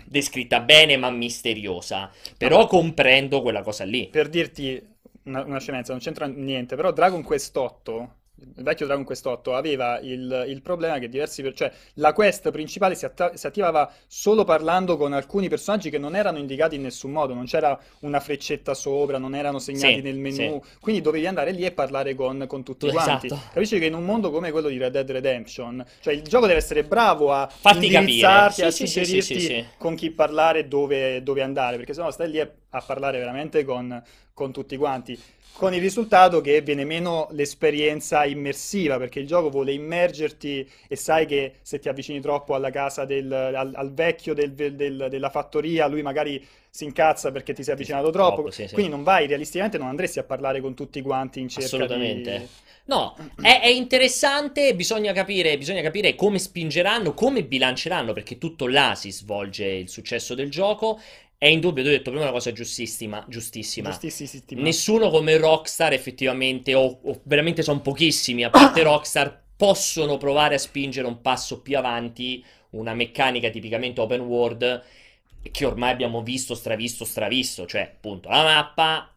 descritta bene ma misteriosa. Però comprendo quella cosa lì.
per dirti una, una scemenza, non c'entra niente, però Dragon Quest 8 il vecchio Dragon Quest 8 aveva il, il problema che diversi, per- cioè la quest principale si, atta- si attivava solo parlando con alcuni personaggi che non erano indicati in nessun modo, non c'era una freccetta sopra, non erano segnati
Sì,
nel
sì.
menu, quindi dovevi andare lì e parlare con, con tutti
Tu-
quanti.
esatto.
Capisci che in un mondo come quello di Red Dead Redemption, cioè il gioco deve essere bravo a
capire.
indirizzarti, a
Sì, sì, sì, sì,
suggerirti
sì, sì.
con chi parlare e dove, dove andare, perché sennò stai lì a, a parlare veramente con, con tutti quanti. Con il risultato che viene meno l'esperienza immersiva, perché il gioco vuole immergerti e sai che se ti avvicini troppo alla casa del, al, al vecchio del- del- della fattoria, lui magari si incazza perché ti sei avvicinato troppo.
Troppo, sì, sì.
Quindi non vai, realisticamente non andresti a parlare con tutti quanti in cerca
Assolutamente.
di...
No, è, è interessante, bisogna capire, bisogna capire come spingeranno, come bilanceranno, perché tutto là si svolge il successo del gioco. È indubbio, tu hai detto prima una cosa giustissima, giustissima.
Giustissima.
Nessuno come Rockstar effettivamente, o, o veramente sono pochissimi, a parte Rockstar, possono provare a spingere un passo più avanti una meccanica tipicamente open world che ormai abbiamo visto, stravisto, stravisto, cioè appunto la mappa,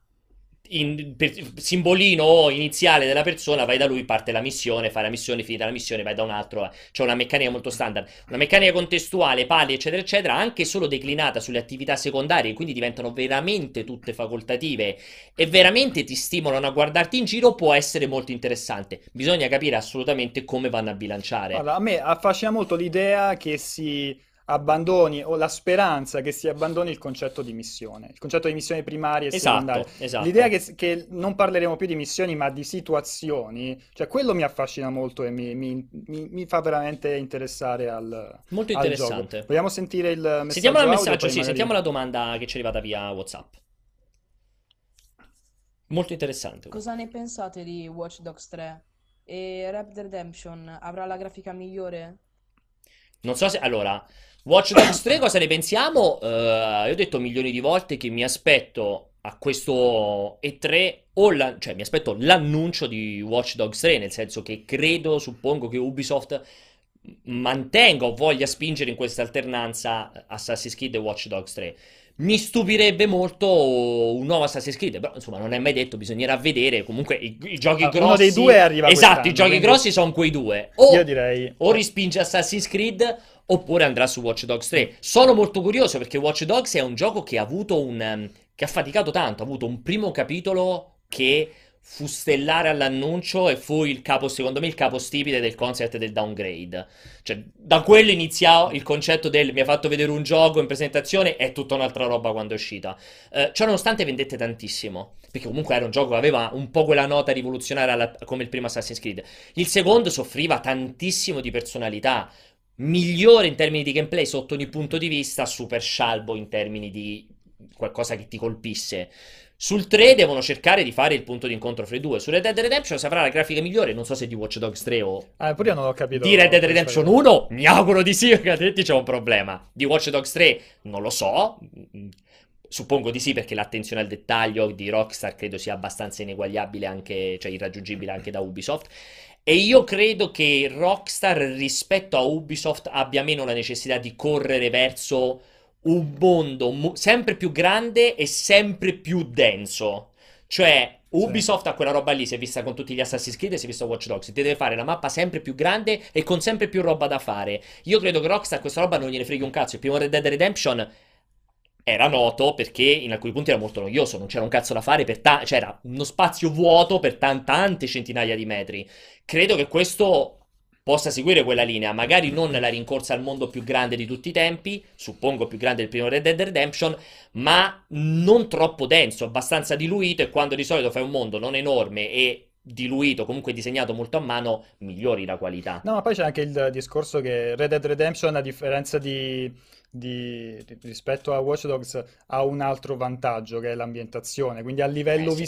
in- per- simbolino iniziale della persona, vai da lui, parte la missione, fai la missione, finita la missione, vai da un altro, c'è una meccanica molto standard, una meccanica contestuale, pali, eccetera, eccetera, anche solo declinata sulle attività secondarie, quindi diventano veramente tutte facoltative e veramente ti stimolano a guardarti in giro, può essere molto interessante. Bisogna capire assolutamente come vanno a bilanciare.
Guarda, a me affascina molto l'idea che si abbandoni, o la speranza che si abbandoni il concetto di missione, il concetto di missione primaria e secondaria.
Esatto, esatto.
L'idea che, che non parleremo più di missioni, ma di situazioni, cioè quello mi affascina molto e mi, mi- mi- mi fa veramente interessare al,
Molto
al
interessante.
Vogliamo sentire il messaggio
Sentiamo il messaggio, sì,
magari-
sentiamo la domanda che ci è arrivata via WhatsApp. Molto interessante.
Cosa ne pensate di Watch Dogs 3? E Red Dead Redemption avrà la grafica migliore?
Non so se... Allora, Watch Dogs 3 cosa ne pensiamo? Eh, io ho detto milioni di volte che mi aspetto a questo E3 o la- cioè mi aspetto l'annuncio di Watch Dogs 3, nel senso che credo, suppongo che Ubisoft mantenga o voglia spingere in questa alternanza Assassin's Creed e Watch Dogs 3. Mi stupirebbe molto un nuovo Assassin's Creed, però insomma non è mai detto, bisognerà vedere. Comunque i, i giochi
Ah,
grossi...
uno dei due arriva
Esatto, i giochi
quindi-
grossi sono quei due. O
Io direi...
o rispinge Assassin's Creed oppure andrà su Watch Dogs 3. Sono molto curioso perché Watch Dogs è un gioco che ha avuto un ehm, che ha faticato tanto, ha avuto un primo capitolo che fu stellare all'annuncio e fu il capo, secondo me, il capo stipite del concept del downgrade. Cioè, da quello iniziò il concetto del mi ha fatto vedere un gioco in presentazione, è tutta un'altra roba quando è uscita. Eh, ciò nonostante vendette tantissimo, perché comunque era un gioco che aveva un po' quella nota rivoluzionaria alla- come il primo Assassin's Creed. Il secondo soffriva tantissimo di personalità, migliore in termini di gameplay sotto ogni punto di vista, super scialbo in termini di qualcosa che ti colpisse. Sul 3 devono cercare di fare il punto di incontro fra i due. Su Red Dead Redemption si avrà la grafica migliore, non so se di Watch Dogs 3 o
Ah, pure io non ho capito...
di Red Dead Redemption
cosa.
1, mi auguro di sì, perché altrimenti c'è un problema. Di Watch Dogs 3 non lo so. Suppongo di sì, perché l'attenzione al dettaglio di Rockstar credo sia abbastanza ineguagliabile anche, cioè irraggiungibile anche da Ubisoft. E io credo che Rockstar rispetto a Ubisoft abbia meno la necessità di correre verso un mondo mo- sempre più grande e sempre più denso. Cioè, Ubisoft ha quella roba lì, si è vista con tutti gli Assassin's Creed e si è vista Watch Dogs. Ti deve fare la mappa sempre più grande e con sempre più roba da fare. Io credo che Rockstar questa roba non gliene freghi un cazzo. Il primo Red Dead Redemption era noto perché in alcuni punti era molto noioso, non c'era un cazzo da fare, ta- c'era uno spazio vuoto per tan- tante centinaia di metri. Credo che questo possa seguire quella linea, magari non la rincorsa al mondo più grande di tutti i tempi, suppongo più grande del primo Red Dead Redemption, ma non troppo denso, abbastanza diluito e quando di solito fai un mondo non enorme e diluito, comunque disegnato molto a mano, migliori la qualità.
No, ma poi c'è anche il discorso che Red Dead Redemption, a differenza di, di- rispetto a Watch Dogs, ha un altro vantaggio che è l'ambientazione. Quindi a livello
Eh, sì.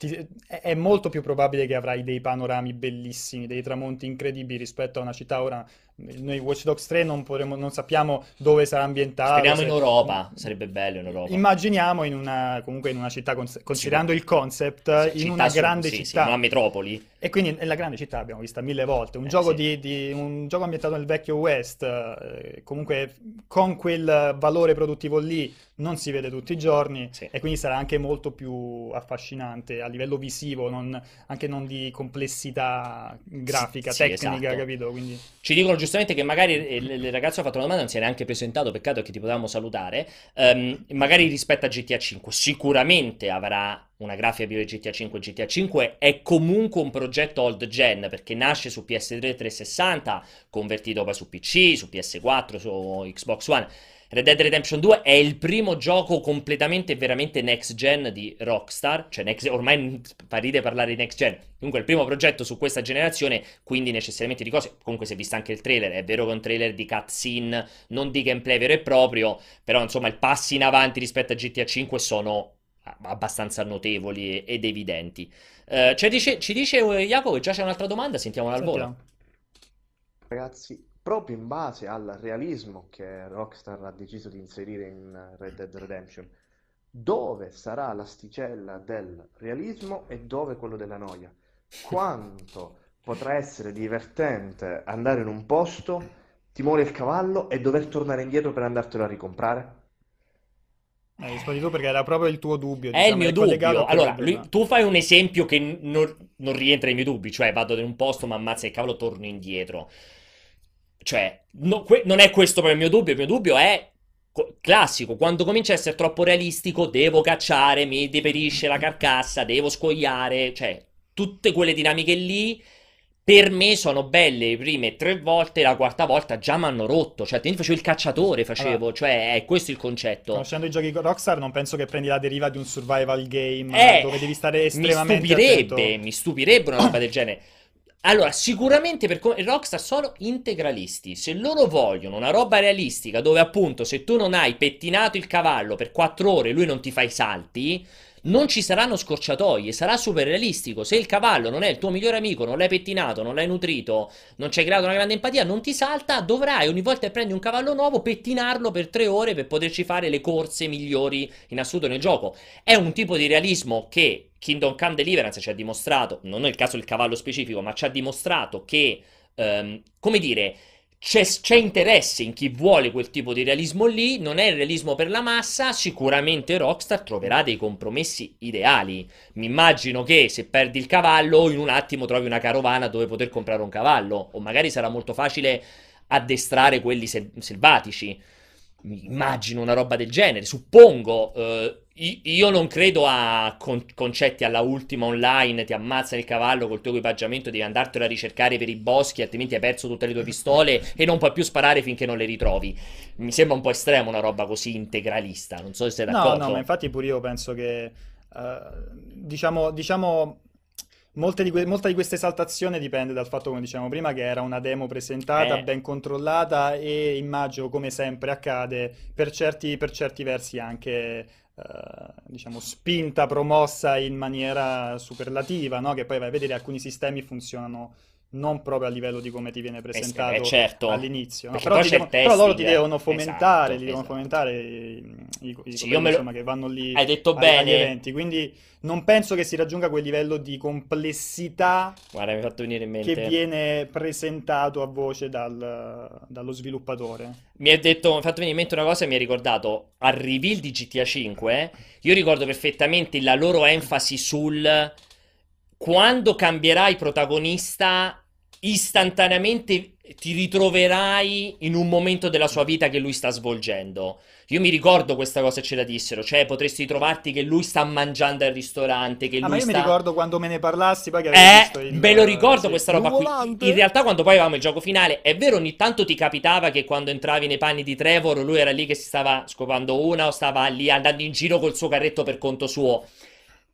Ti- è, molto più probabile che avrai dei panorami bellissimi, dei tramonti incredibili rispetto a una città. Ora noi Watch Dogs 3 non, potremo, non sappiamo dove sarà ambientato.
Speriamo
se-
in Europa, sarebbe bello in Europa.
Immaginiamo in una, comunque in una città, cons- considerando il concept,
Sì,
in una
su-
grande
sì, sì,
città.
una metropoli.
E quindi nella grande città abbiamo vista mille volte, un
Eh,
gioco,
sì.
di, di- un gioco ambientato nel vecchio West, eh, comunque con quel valore produttivo lì non si vede tutti i giorni
Sì.
e quindi sarà anche molto più affascinante a livello visivo, non- anche non di complessità grafica,
Sì,
tecnica,
esatto.
capito? Quindi...
Ci dicono giustamente che magari il, il ragazzo ha fatto una domanda, non si è neanche presentato, peccato che ti potevamo salutare. Ehm, magari rispetto a GTA 5, sicuramente avrà una grafica più di GTA 5. GTA 5 è comunque un progetto old gen perché nasce su PS3 360, convertito poi su PC, su PS4, su Xbox One. Red Dead Redemption 2 è il primo gioco completamente e veramente next gen di Rockstar, cioè next- ormai fa ride parlare di next gen, comunque è il primo progetto su questa generazione, quindi necessariamente di cose, comunque si è visto anche il trailer, è vero che è un trailer di cutscene, non di gameplay vero e proprio, però insomma i passi in avanti rispetto a GTA 5 sono abbastanza notevoli ed evidenti. Eh, ci dice, ci dice eh, Jacopo che già c'è un'altra domanda, sentiamola al volo.
Ragazzi, proprio in base al realismo che Rockstar ha deciso di inserire in Red Dead Redemption, dove sarà l'asticella del realismo e dove quello della noia? Quanto potrà essere divertente andare in un posto, ti muore il cavallo e dover tornare indietro per andartelo a ricomprare?
Hai risposto tu perché era proprio il tuo dubbio,
È il
diciamo,
mio dubbio. Allora, lui- tu fai un esempio che non, non rientra nei miei dubbi, cioè vado in un posto, ma ammazza il cavolo, torno indietro. Cioè, no- que- non è questo per il mio dubbio, il mio dubbio è co- classico, quando comincia a essere troppo realistico, devo cacciare, mi deperisce la carcassa, devo scoiare, cioè, tutte quelle dinamiche lì. Per me sono belle le prime tre volte, la quarta volta già mi hanno rotto. Cioè, altrimenti facevo il cacciatore, facevo,
Allora.
cioè, è questo il concetto.
Conoscendo i giochi Rockstar, non penso che prendi la deriva di un survival game
Eh,
dove devi stare
mi
estremamente
stupirebbe,
attento.
mi stupirebbe una roba del genere. Allora, sicuramente per come Rockstar sono integralisti. Se loro vogliono una roba realistica dove appunto se tu non hai pettinato il cavallo per 4 ore lui non ti fa i salti, non ci saranno scorciatoie, sarà super realistico. Se il cavallo non è il tuo migliore amico, non l'hai pettinato, non l'hai nutrito, non ci hai creato una grande empatia, non ti salta, dovrai ogni volta che prendi un cavallo nuovo pettinarlo per 3 ore per poterci fare le corse migliori in assoluto nel gioco. È un tipo di realismo che Kingdom Come Deliverance ci ha dimostrato, non è il caso del cavallo specifico, ma ci ha dimostrato che, ehm, come dire, c'è, c'è interesse in chi vuole quel tipo di realismo lì, non è il realismo per la massa, sicuramente Rockstar troverà dei compromessi ideali. Mi immagino che se perdi il cavallo, in un attimo trovi una carovana dove poter comprare un cavallo, o magari sarà molto facile addestrare quelli sel- selvatici. Mi Immagino una roba del genere, suppongo. eh, io non credo a con- concetti alla ultima online, ti ammazzano il cavallo col tuo equipaggiamento, devi andartelo a ricercare per i boschi, altrimenti hai perso tutte le tue pistole e non puoi più sparare finché non le ritrovi. Mi sembra un po' estremo una roba così integralista, non so se sei
No,
d'accordo.
no, ma infatti pure io penso che, eh, diciamo, diciamo, molte di que- molta di questa esaltazione dipende dal fatto, come dicevamo prima, che era una demo presentata,
Eh.
ben controllata e immagino, come sempre accade, per certi, per certi versi anche, diciamo, spinta, promossa in maniera superlativa, no? Che poi vai a vedere alcuni sistemi funzionano non proprio a livello di come ti viene
Eh,
presentato
eh, certo.
all'inizio, no? Però, ti
il
devono- però loro ti
testing,
devono fomentare,
esatto,
li devono
esatto.
fomentare i, i, i
Sì, me lo-
insomma, che vanno lì
Hai detto
agli
bene.
eventi, quindi non penso che si raggiunga quel livello di complessità
Guarda, mi hai fatto venire in
che viene presentato a voce dal- dallo sviluppatore.
Mi hai detto, mi hai fatto venire in mente una cosa e mi hai ricordato al reveal di GTA 5. Io ricordo perfettamente la loro enfasi sul quando cambierai protagonista, istantaneamente ti ritroverai in un momento della sua vita che lui sta svolgendo. Io mi ricordo questa cosa ce la dissero, cioè potresti trovarti che lui sta mangiando al ristorante, che
Ah, ma
lui
io mi
sta...
ricordo quando me ne parlassi, poi che
Eh,
il...
me lo ricordo
sì.
questa roba qui.
volante?
In realtà, quando poi avevamo il gioco finale, è vero, ogni tanto ti capitava che quando entravi nei panni di Trevor, lui era lì che si stava scopando una o stava lì andando in giro col suo carretto per conto suo.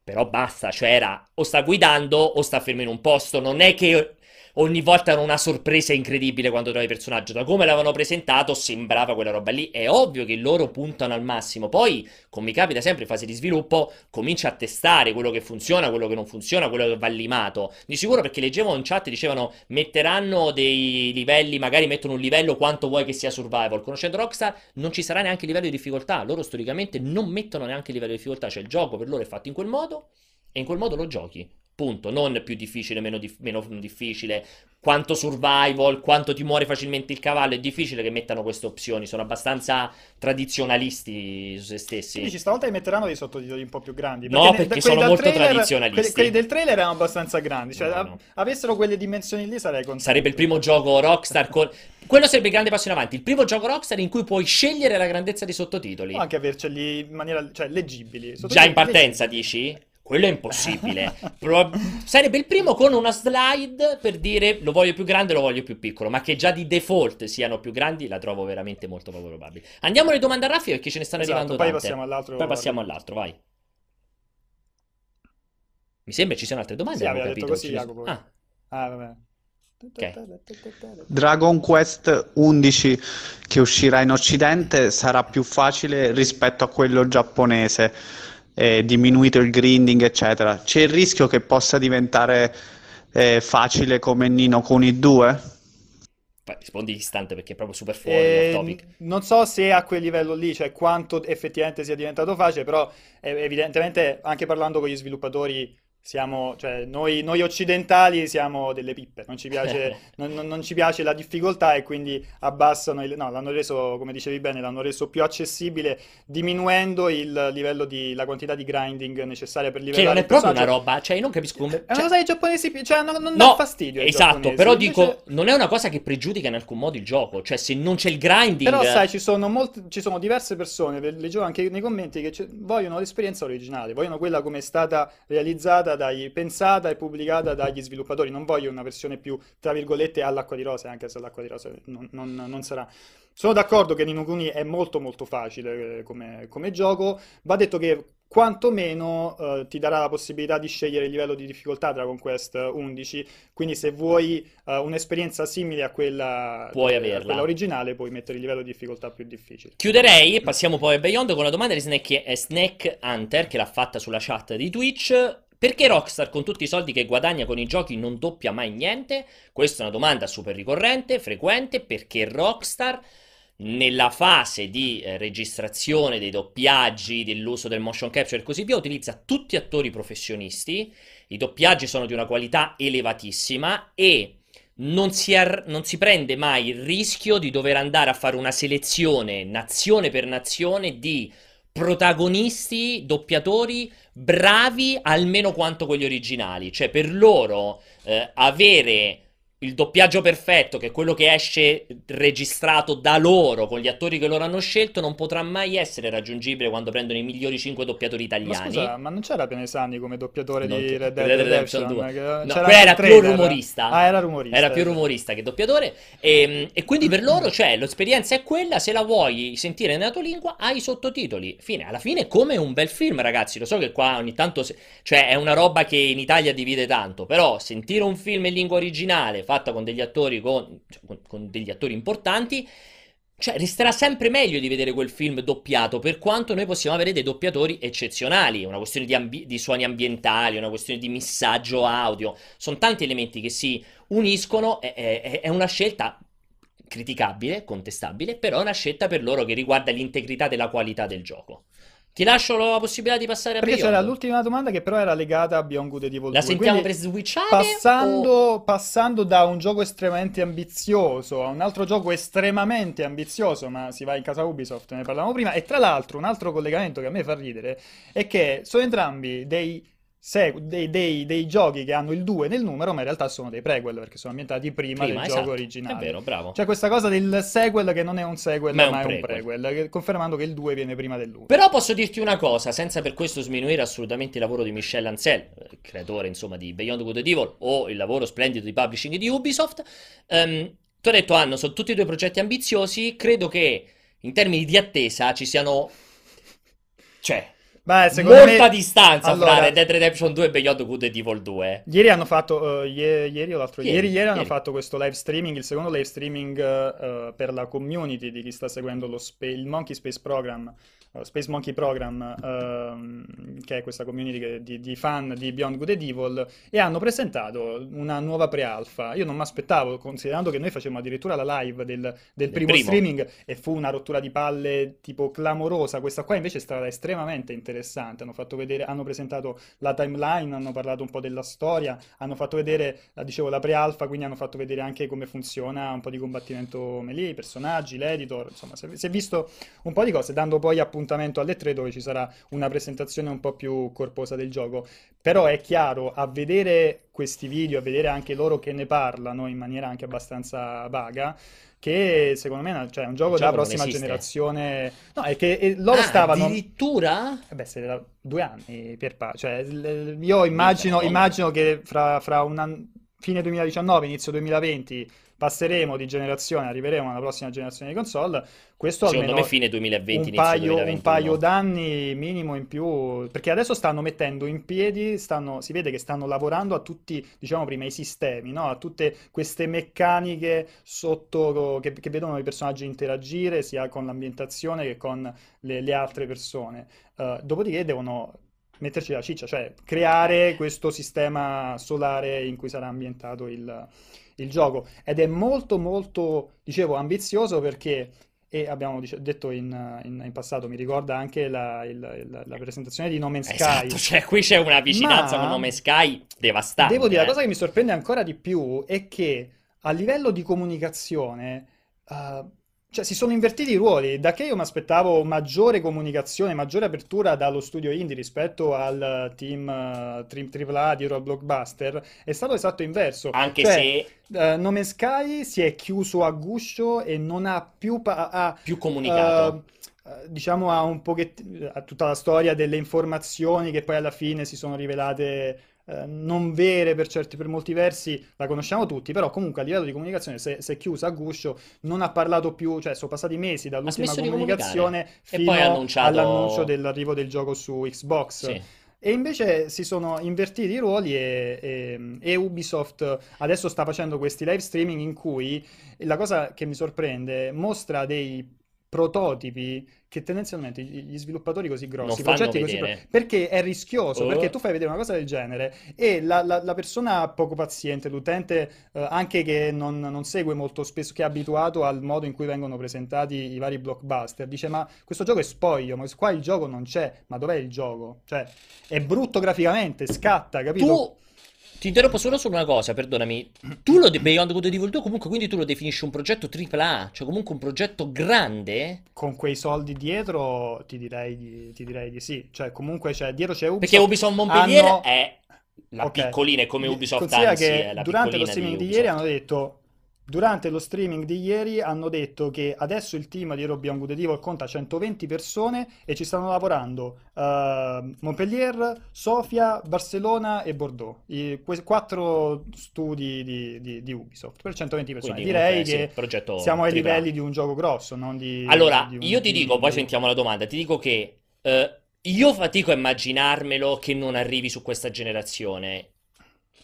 Però basta, cioè era o sta guidando o sta fermo in un posto. Non è che ogni volta era una sorpresa incredibile quando trovavi il personaggio. Da come l'avevano presentato, sembrava quella roba lì. È ovvio che loro puntano al massimo. Poi, come mi capita sempre in fase di sviluppo, comincia a testare quello che funziona, quello che non funziona, quello che va limato. Di sicuro perché leggevo in chat dicevano metteranno dei livelli, magari mettono un livello quanto vuoi che sia survival. Conoscendo Rockstar, non ci sarà neanche livello di difficoltà. Loro storicamente non mettono neanche livello di difficoltà. Cioè, il gioco per loro è fatto in quel modo e in quel modo lo giochi. Punto, non più difficile, meno, dif- meno difficile, quanto survival, quanto ti muore facilmente il cavallo, è difficile che mettano queste opzioni, sono abbastanza tradizionalisti su se stessi.
Quindi ci stavolta li metteranno dei sottotitoli un po' più grandi.
No,
ne-
perché
quelli
sono molto
trailer-
tradizionalisti.
Quelli, quelli del trailer erano abbastanza grandi, cioè
No,
a-
no.
avessero quelle dimensioni lì sarei contento.
Sarebbe il primo gioco Rockstar con... Quello sarebbe il grande passo in avanti, il primo gioco Rockstar in cui puoi scegliere la grandezza dei sottotitoli.
O anche averceli in maniera, cioè, leggibili.
Già in partenza dici? Quello è impossibile. Pro- Sarebbe il primo con una slide per dire lo voglio più grande, lo voglio più piccolo, ma che già di default siano più grandi la trovo veramente molto poco probabile. Andiamo alle domande a Raffi perché ce ne stanno
Esatto,
arrivando
poi
tante.
passiamo all'altro.
Poi passiamo all'altro, vai. Mi sembra ci siano altre domande,
Sì,
avevo capito.
così, Jacopo.
Ah,
Ah, vabbè.
Dragon Quest 11 che uscirà in Occidente sarà più facile rispetto a quello giapponese, eh, diminuito il grinding, eccetera. C'è il rischio che possa diventare eh, facile come Nino Kuni 2?
Vai, rispondi istante perché è proprio super fuori
Eh,
topic.
non so se a quel livello lì, cioè quanto effettivamente sia diventato facile, però eh, evidentemente anche parlando con gli sviluppatori siamo, cioè noi, noi occidentali siamo delle pippe, non ci piace, non, non- ci piace la difficoltà e quindi abbassano il, no, l'hanno reso, come dicevi bene, l'hanno reso più accessibile diminuendo il livello di, la quantità di grinding necessaria per
Che
livellare
non è
il
proprio una roba, cioè io non capisco come...
Una
cioè-
cosa che i giapponesi, cioè non, non
No,
dà fastidio
esatto, però
invece-
dico, non è una cosa che pregiudica in alcun modo il gioco, cioè se non c'è il grinding...
Però sai, ci sono, molte, ci sono diverse persone, leggevo anche nei commenti, che vogliono l'esperienza originale, vogliono quella come è stata realizzata, dai, pensata e pubblicata dagli sviluppatori, non voglio una versione più, tra virgolette, all'acqua di rose, anche se l'acqua di rose non, non- non sarà. Sono d'accordo che Nino Kuni è molto molto facile eh, come, come gioco, va detto che quantomeno eh, ti darà la possibilità di scegliere il livello di difficoltà Dragon Quest 11, quindi se vuoi eh, un'esperienza simile a quella,
Puoi
a
averla.
quella originale, puoi mettere il livello di difficoltà più difficile.
Chiuderei e passiamo poi a Beyond con la domanda di Snack, eh, Snack Hunter che l'ha fatta sulla chat di Twitch. Perché Rockstar con tutti i soldi che guadagna con i giochi non doppia mai niente? Questa è una domanda super ricorrente, frequente, perché Rockstar nella fase di eh, registrazione dei doppiaggi, dell'uso del motion capture e così via, utilizza tutti attori professionisti. I doppiaggi sono di una qualità elevatissima e non si, ar- non si prende mai il rischio di dover andare a fare una selezione nazione per nazione di protagonisti, doppiatori bravi almeno quanto quelli originali. Cioè, per loro eh, avere il doppiaggio perfetto, che è quello che esce registrato da loro con gli attori che loro hanno scelto, non potrà mai essere raggiungibile quando prendono i migliori 5 doppiatori
Ma
italiani.
scusa, ma non c'era Pianesani come doppiatore
Non
di Red Dead
Red Dead
Redemption?
Redemption 2.
che-
No, quello era più rumorista.
Ah, era rumorista.
Era più rumorista che doppiatore. E, e quindi per loro, cioè, l'esperienza è quella. Se la vuoi sentire nella tua lingua, hai i sottotitoli. Fine. Alla fine, è come un bel film, ragazzi. Lo so che qua ogni tanto. se- Cioè, è una roba che in Italia divide tanto. Però, sentire un film in lingua originale, fatta con degli attori, con, cioè, con- con degli attori importanti. Cioè, resterà sempre meglio di vedere quel film doppiato, per quanto noi possiamo avere dei doppiatori eccezionali. È una questione di, ambi- di suoni ambientali, è una questione di missaggio audio. Sono tanti elementi che si uniscono. È, è- è una scelta criticabile, contestabile, però è una scelta per loro che riguarda l'integrità della qualità del gioco. Ti lascio la possibilità di passare a
Perché
Beyond.
c'era l'ultima domanda che però era legata a Beyond Good and Evil
La
2.
sentiamo
quindi
per switchare? o-
Passando, passando da un gioco estremamente ambizioso a un altro gioco estremamente ambizioso, ma si va in casa Ubisoft, ne parlavamo prima, e tra l'altro un altro collegamento che a me fa ridere è che sono entrambi dei, dei, dei- dei giochi che hanno il 2 nel numero, ma in realtà sono dei prequel perché sono ambientati prima,
Prima,
del
esatto.
gioco originale.
È vero, bravo.
C'è questa cosa del sequel che non è un sequel,
Ma
ma
è un
un
prequel.
prequel, che- confermando che il 2 viene prima dell'1.
Però posso dirti una cosa, senza per questo sminuire assolutamente il lavoro di Michel Ancel, eh, creatore insomma di Beyond Good and Evil, o il lavoro splendido di publishing di Ubisoft. Ehm, tu hai detto, hanno, sono tutti e due progetti ambiziosi, credo che in termini di attesa ci siano... Cioè,
Beh, secondo
molta
me-
distanza
allora-
fra Dead Redemption 2 e Beyond Good and Evil 2.
Ieri hanno fatto, ie- ieri o l'altro
Ieri,
ieri, ieri hanno
ieri.
fatto questo live streaming, il secondo live streaming eh, per la community di chi sta seguendo lo spa- il Monkey Space Program, Space Monkey Program, ehm, che è questa community di, di fan di Beyond Good and Evil, e hanno presentato una nuova pre-alpha. Io non mi aspettavo, considerando che noi facevamo addirittura la live del, del primo,
primo.
streaming e fu una rottura di palle tipo clamorosa. Questa qua invece è stata estremamente interessante. Hanno fatto vedere, hanno presentato la timeline, hanno parlato un po' della storia, hanno fatto vedere, la- dicevo, la pre-alpha, quindi hanno fatto vedere anche come funziona un po' di combattimento melee, i personaggi, l'editor, insomma, si è, visto un po' di cose, dando poi appuntamento alle 3 dove ci sarà una presentazione un po' più corposa del gioco. Però è chiaro, a vedere questi video, a vedere anche loro che ne parlano in maniera anche abbastanza vaga, che secondo me cioè, è un gioco della prossima generazione. No, è che eh, loro
Ah,
stavano...
Addirittura?
Eh beh, se due anni per pa- cioè, io immagino, immagino che fra, fra un fine 2019, inizio 2020 passeremo di generazione, arriveremo alla prossima generazione di console. Questo
Secondo
almeno
me fine 2020,
un paio, un
2021.
paio d'anni minimo in più, perché adesso stanno mettendo in piedi, stanno, si vede che stanno lavorando a tutti, diciamo prima, i sistemi, no? A tutte queste meccaniche sotto che, che vedono i personaggi interagire sia con l'ambientazione che con le, le altre persone. Uh, dopodiché devono metterci la ciccia, cioè creare questo sistema solare in cui sarà ambientato il, il gioco. Ed è molto, molto, dicevo, ambizioso perché e abbiamo dice- detto in, in- in passato, mi ricorda anche la, il- il- la presentazione di No Man's Sky.
Esatto, cioè qui c'è una vicinanza
Ma-
con Nome Sky devastante.
Devo dire, la
eh.
cosa che mi sorprende ancora di più è che a livello di comunicazione, eh, cioè si sono invertiti i ruoli. Da che io mi aspettavo maggiore comunicazione, maggiore apertura dallo studio indie rispetto al team eh, tri- AAA di Roll Blockbuster, è stato esatto inverso.
Anche
Cioè,
se
eh, No Man's Sky si è chiuso a guscio e non ha più pa- ha-
più comunicato.
eh, eh, diciamo ha un pochettino ha tutta la storia delle informazioni che poi alla fine si sono rivelate eh, non vere per certi, per molti versi, la conosciamo tutti, però comunque a livello di comunicazione si è, chiusa a guscio, non ha parlato più, cioè sono passati mesi dall'ultima comunicazione fino
annunciato-
all'annuncio dell'arrivo del gioco su Xbox.
Sì.
E invece si sono invertiti i ruoli e, e- e Ubisoft adesso sta facendo questi live streaming in cui la cosa che mi sorprende mostra dei prototipi che tendenzialmente gli sviluppatori così grossi, progetti così grossi, perché è rischioso,
Oh.
perché tu fai vedere una cosa del genere e la, la- la persona poco paziente, l'utente eh, anche che non, non segue molto spesso, che è abituato al modo in cui vengono presentati i vari blockbuster, dice ma questo gioco è spoglio, ma qua il gioco non c'è, ma dov'è il gioco? Cioè è brutto graficamente, scatta, capito?
Tu ti interrompo solo su una cosa, perdonami. Tu lo de- Beyond Good Evil 2 comunque quindi tu lo definisci un progetto AAA, cioè comunque un progetto grande?
Con quei soldi dietro ti direi di, ti direi di sì, cioè comunque c'è, dietro c'è Ubisoft.
Perché Ubisoft Montpellier
hanno-
è la
Ok.
piccolina, è come Ubisoft
Considera
anzi,
che
è la
durante lo streaming di,
di
ieri hanno detto durante lo streaming di ieri hanno detto che adesso il team di Hero Beyond Good Evil conta 120 persone e ci stanno lavorando eh, Montpellier, Sofia, Barcellona e Bordeaux. I, que- quattro studi di, di- di Ubisoft per 120 persone.
Quindi
Direi
sì,
che
progetto
siamo ai livelli di un gioco grosso, non di
Allora,
di un-
io ti
di-
dico, poi sentiamo la domanda, ti dico che eh, io fatico a immaginarmelo che non arrivi su questa generazione.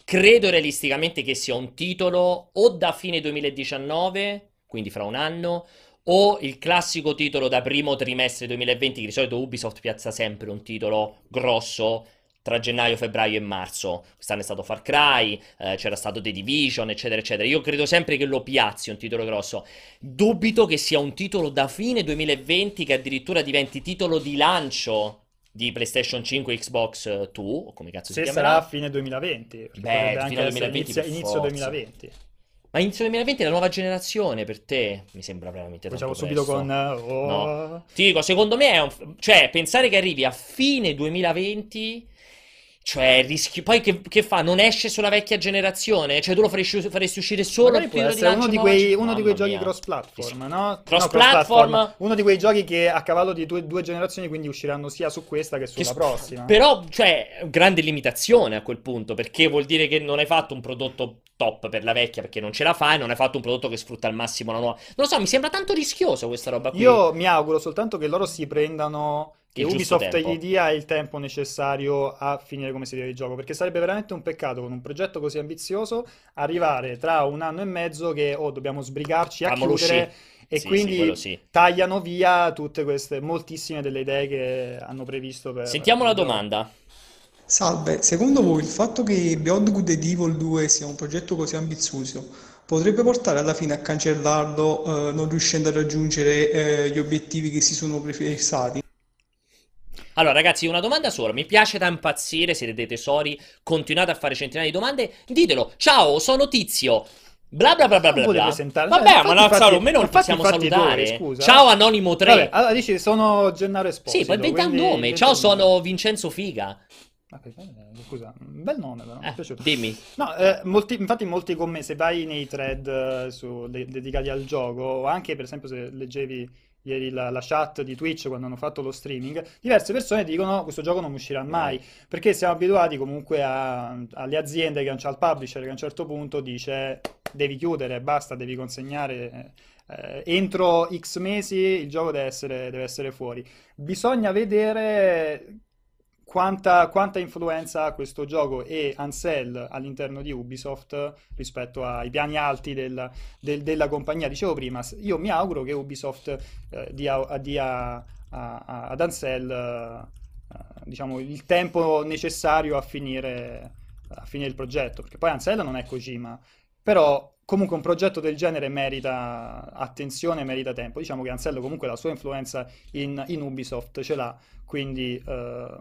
Credo realisticamente che sia un titolo o da fine 2019, quindi fra un anno, o il classico titolo da primo trimestre 2020, che di solito Ubisoft piazza sempre un titolo grosso tra gennaio, febbraio e marzo. Quest'anno è stato Far Cry, eh, c'era stato The Division, eccetera, eccetera. Io credo sempre che lo piazzi un titolo grosso. Dubito che sia un titolo da fine 2020 che addirittura diventi titolo di lancio di PlayStation 5 Xbox 2, o come cazzo si
Se
chiamerà.
sarà a fine 2020, perché
Beh,
essere
2020
inizio, inizio
forza.
2020.
Ma inizio 2020 è la nuova generazione per te? Mi sembra veramente
Facciamo
tanto
subito
presto.
con eh, oh,
No. Ti dico, secondo me è un... Cioè, pensare che arrivi a fine 2020... Cioè, rischi... Poi che, che fa? Non esce sulla vecchia generazione? Cioè, tu lo faresti, faresti uscire solo il periodo di
uno di quei, uno di quei giochi cross-platform, no?
Cross-platform?
No, cross-platform. Uno di quei giochi che a cavallo di due, due generazioni, quindi usciranno sia su questa che sulla
Che-
prossima.
Però, cioè, grande limitazione a quel punto, perché vuol dire che non hai fatto un prodotto top per la vecchia perché non ce la fa e non hai fatto un prodotto che sfrutta al massimo la nuova. Non lo so, mi sembra tanto rischioso questa roba qui.
Io mi auguro soltanto che loro si prendano, che Ubisoft
tempo.
gli dia il tempo necessario a finire come si deve il gioco, perché sarebbe veramente un peccato con un progetto così ambizioso arrivare tra un anno e mezzo che oh, dobbiamo sbrigarci a
Fammelo
chiudere
uscire.
e
Sì, sì,
quindi
sì.
tagliano via tutte queste, moltissime delle idee che hanno previsto per
Sentiamo
per
la domanda.
Salve, secondo voi il fatto che Beyond Good and Evil 2 sia un progetto così ambizioso potrebbe portare alla fine a cancellarlo, eh, non riuscendo a raggiungere, eh, gli obiettivi che si sono prefissati?
Allora, ragazzi, una domanda sola. Mi piace da impazzire, siete dei tesori, continuate a fare centinaia di domande. Ditelo. Ciao, sono Tizio. Bla bla bla bla bla bla. Vabbè,
Cioè,
ma no,
infatti-
Saulo, almeno non
infatti,
possiamo
infatti
salutare.
due, scusa.
Ciao, Anonimo 3.
Vabbè, allora dici sono Gennaro
Sì,
Esposito,
poi inventa un nome. Ciao, sono Vincenzo Figa.
Eh, Scusa, un bel nome però, mi è
Eh,
piaciuto.
dimmi.
No, eh, molti- infatti molti commenti, se vai nei thread eh, su- de- dedicati al gioco, o anche per esempio se leggevi ieri la, la chat di Twitch quando hanno fatto lo streaming, diverse persone dicono questo gioco non uscirà mai, perché siamo abituati comunque a- alle aziende che c'ha il publisher che a un certo punto dice devi chiudere, basta, devi consegnare... eh, entro X mesi il gioco deve essere, deve essere fuori. Bisogna vedere quanta, quanta influenza ha questo gioco e Ansel all'interno di Ubisoft rispetto ai piani alti del- del- della compagnia. Dicevo prima, io mi auguro che Ubisoft eh, dia, dia ad Ansel eh, eh, diciamo, il tempo necessario a finire, a finire il progetto, perché poi Ansel non è Kojima, però comunque un progetto del genere merita attenzione, merita tempo. Diciamo che Ansello comunque la sua influenza in, in Ubisoft ce l'ha, quindi eh,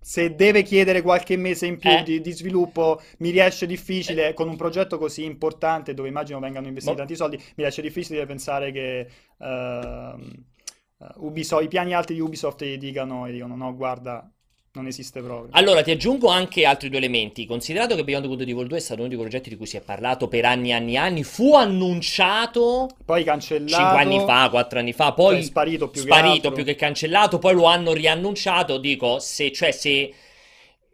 se deve chiedere qualche mese in più
Eh.
di, di sviluppo mi riesce difficile, con un progetto così importante dove immagino vengano investiti
Ma-
tanti soldi, mi riesce difficile pensare che eh, Ubisoft, i piani alti di Ubisoft gli dicano, gli dicano no, guarda, non esiste proprio.
Allora, ti aggiungo anche altri due elementi. Considerato che Beyond Good and Evil 2 è stato uno dei progetti di cui si è parlato per anni e anni e anni, fu annunciato
Poi cancellato,
5 anni fa, 4 anni fa, poi
è sparito più che
sparito
altro.
più che cancellato, poi lo hanno riannunciato, dico, se, cioè, se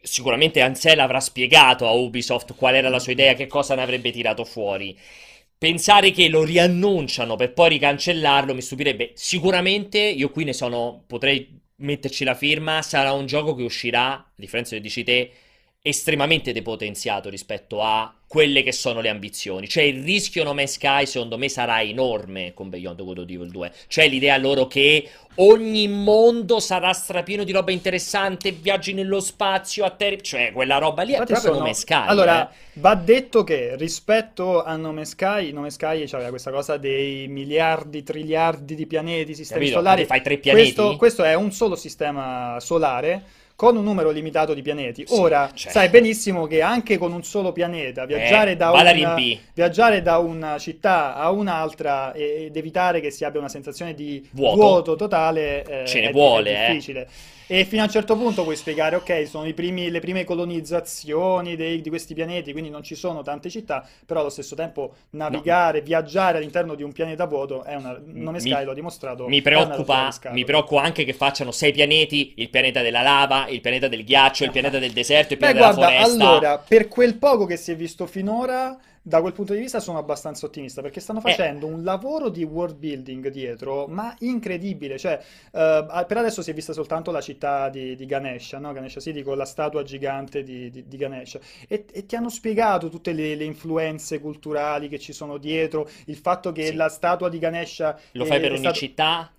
sicuramente Ansel avrà spiegato a Ubisoft qual era la sua idea, che cosa ne avrebbe tirato fuori. Pensare che lo riannunciano per poi ricancellarlo mi stupirebbe. Sicuramente io qui ne sono, potrei metterci la firma, sarà un gioco che uscirà, a differenza di dici te, estremamente depotenziato rispetto a quelle che sono le ambizioni. Cioè il rischio No Man's Sky secondo me sarà enorme con Beyond Good and Evil 2. Cioè l'idea loro che ogni mondo sarà strapieno di roba interessante, viaggi nello spazio, a terra, cioè quella roba lì è
Infatti
proprio
sono-
No Man's Sky.
Allora,
eh.
va detto che rispetto a No Man's Sky, No Man's Sky c'aveva questa cosa dei miliardi, triliardi di pianeti, sistemi
Capito?
solari.
Ti fai tre pianeti?
Questo, questo è un solo sistema solare con un numero limitato di pianeti.
Sì,
Ora,
cioè-
sai benissimo che anche con un solo pianeta viaggiare
Eh,
da
vada a
un-
riempì.
viaggiare da una città a un'altra ed evitare che si abbia una sensazione di
Vuoto.
vuoto, totale eh,
Ce ne
è-
vuole,
è
eh.
E fino a un certo punto puoi spiegare, ok, sono i primi- le prime colonizzazioni dei- di questi pianeti, quindi non ci sono tante città, però allo stesso tempo navigare, viaggiare all'interno di un pianeta vuoto è una... Nome
Mi-
Sky lo ha dimostrato.
Mi
è
preoccupa, mi preoccupa anche che facciano sei pianeti, il pianeta della lava, il pianeta del ghiaccio, il pianeta del deserto, il
Beh,
pianeta
guarda,
della foresta.
allora, per quel poco che si è visto finora, da quel punto di vista sono abbastanza ottimista, perché stanno
Eh.
facendo un lavoro di world building dietro, ma incredibile. Cioè, eh, per adesso si è vista soltanto la città di, di Ganesha, no? Ganesha City con la statua gigante di, di, di Ganesha. E, e ti hanno spiegato tutte le, le influenze culturali che ci sono dietro, il fatto che
Sì.
la statua di Ganesha
Lo
è-
fai per ogni
stato-
città?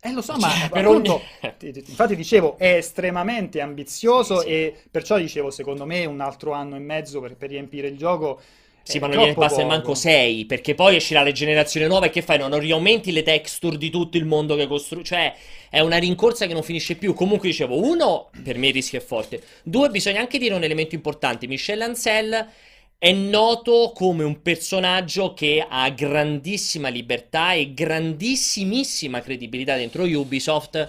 eh, lo so,
Cioè,
ma
per
appunto,
ogni-
ti- ti- infatti dicevo, è estremamente ambizioso
Sì, sì.
e perciò dicevo, secondo me un altro anno e mezzo per, per riempire il gioco
Sì,
è
ma non gliene
poco.
manco 6, perché poi esce la rigenerazione nuova e che fai? No, non riaumenti le texture di tutto il mondo che costruisci, cioè è una rincorsa che non finisce più. Comunque dicevo, uno, per me il rischio è forte. Due, bisogna anche dire un elemento importante, Michel Ancel è noto come un personaggio che ha grandissima libertà e grandissimissima credibilità dentro Ubisoft.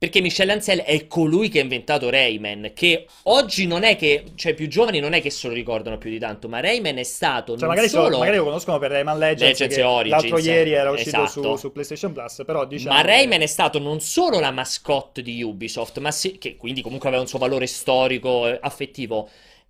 Perché Michel Ancel è colui che ha inventato Rayman, che oggi non è che, cioè i più giovani non è che se lo ricordano più di tanto, ma Rayman è stato
Cioè,
non
magari, so-
solo...
magari lo conoscono per Rayman Legends,
Legends
che
Origins,
l'altro ieri era uscito
esatto.
su, su PlayStation Plus, però diciamo
Ma Rayman è stato non solo la mascotte di Ubisoft, ma se- che quindi comunque aveva un suo valore storico affettivo,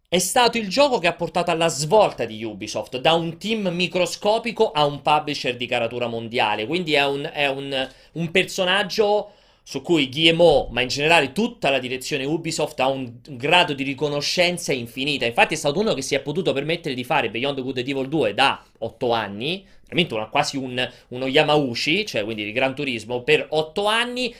è stato il gioco che ha portato alla svolta di Ubisoft, da un team microscopico a un publisher di caratura mondiale. Quindi è un, è un, un personaggio su cui Guillemot, ma in generale tutta la direzione Ubisoft ha un grado di riconoscenza infinita. Infatti è stato uno che si è potuto permettere di fare Beyond Good and Evil 2 da 8 anni, veramente una, quasi un, uno Yamauchi, cioè quindi di Gran Turismo, per 8 anni,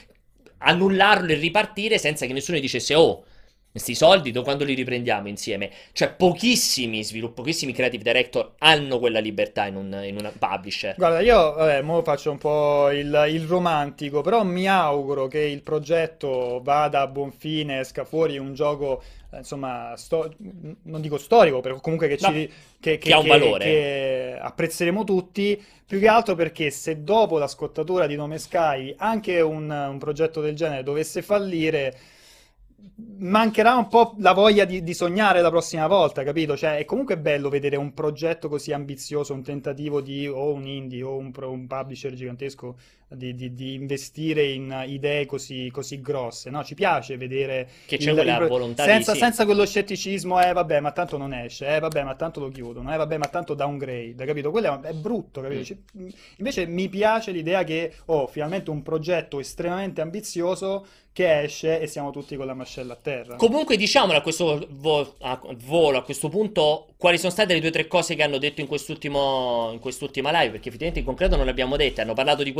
annullarlo e ripartire senza che nessuno gli dicesse oh questi soldi quando li riprendiamo insieme? Cioè, pochissimi sviluppi, pochissimi creative director hanno quella libertà in un, in una publisher.
Guarda, io vabbè, mo faccio un po' il, il romantico, però mi auguro che il progetto vada a buon fine, esca fuori un gioco, eh, insomma, sto- non dico storico, però comunque che, ci,
No,
che,
che ha un valore.
che apprezzeremo tutti, più che altro perché se dopo la scottatura di Nome Sky anche un, un progetto del genere dovesse fallire, mancherà un po' la voglia di, di sognare la prossima volta, capito? Cioè, è comunque bello vedere un progetto così ambizioso, un tentativo di o un indie o un, un publisher gigantesco di, di- di investire in idee così, così grosse, no? Ci piace vedere
Che c'è
il-
quella
il
volontà di
senza,
sì.
senza quello scetticismo, eh vabbè, ma tanto non esce, eh vabbè, ma tanto lo chiudono, eh vabbè, ma tanto downgrade, capito? Quello è, brutto, capito?
Mm.
Ci- Invece mi piace l'idea che, oh, finalmente un progetto estremamente ambizioso che esce e siamo tutti con la mascella a terra.
Comunque, diciamolo a questo vo- a volo, a questo punto, quali sono state le due o tre cose che hanno detto in quest'ultimo, in quest'ultima live? Perché effettivamente in concreto non le abbiamo dette. Hanno parlato di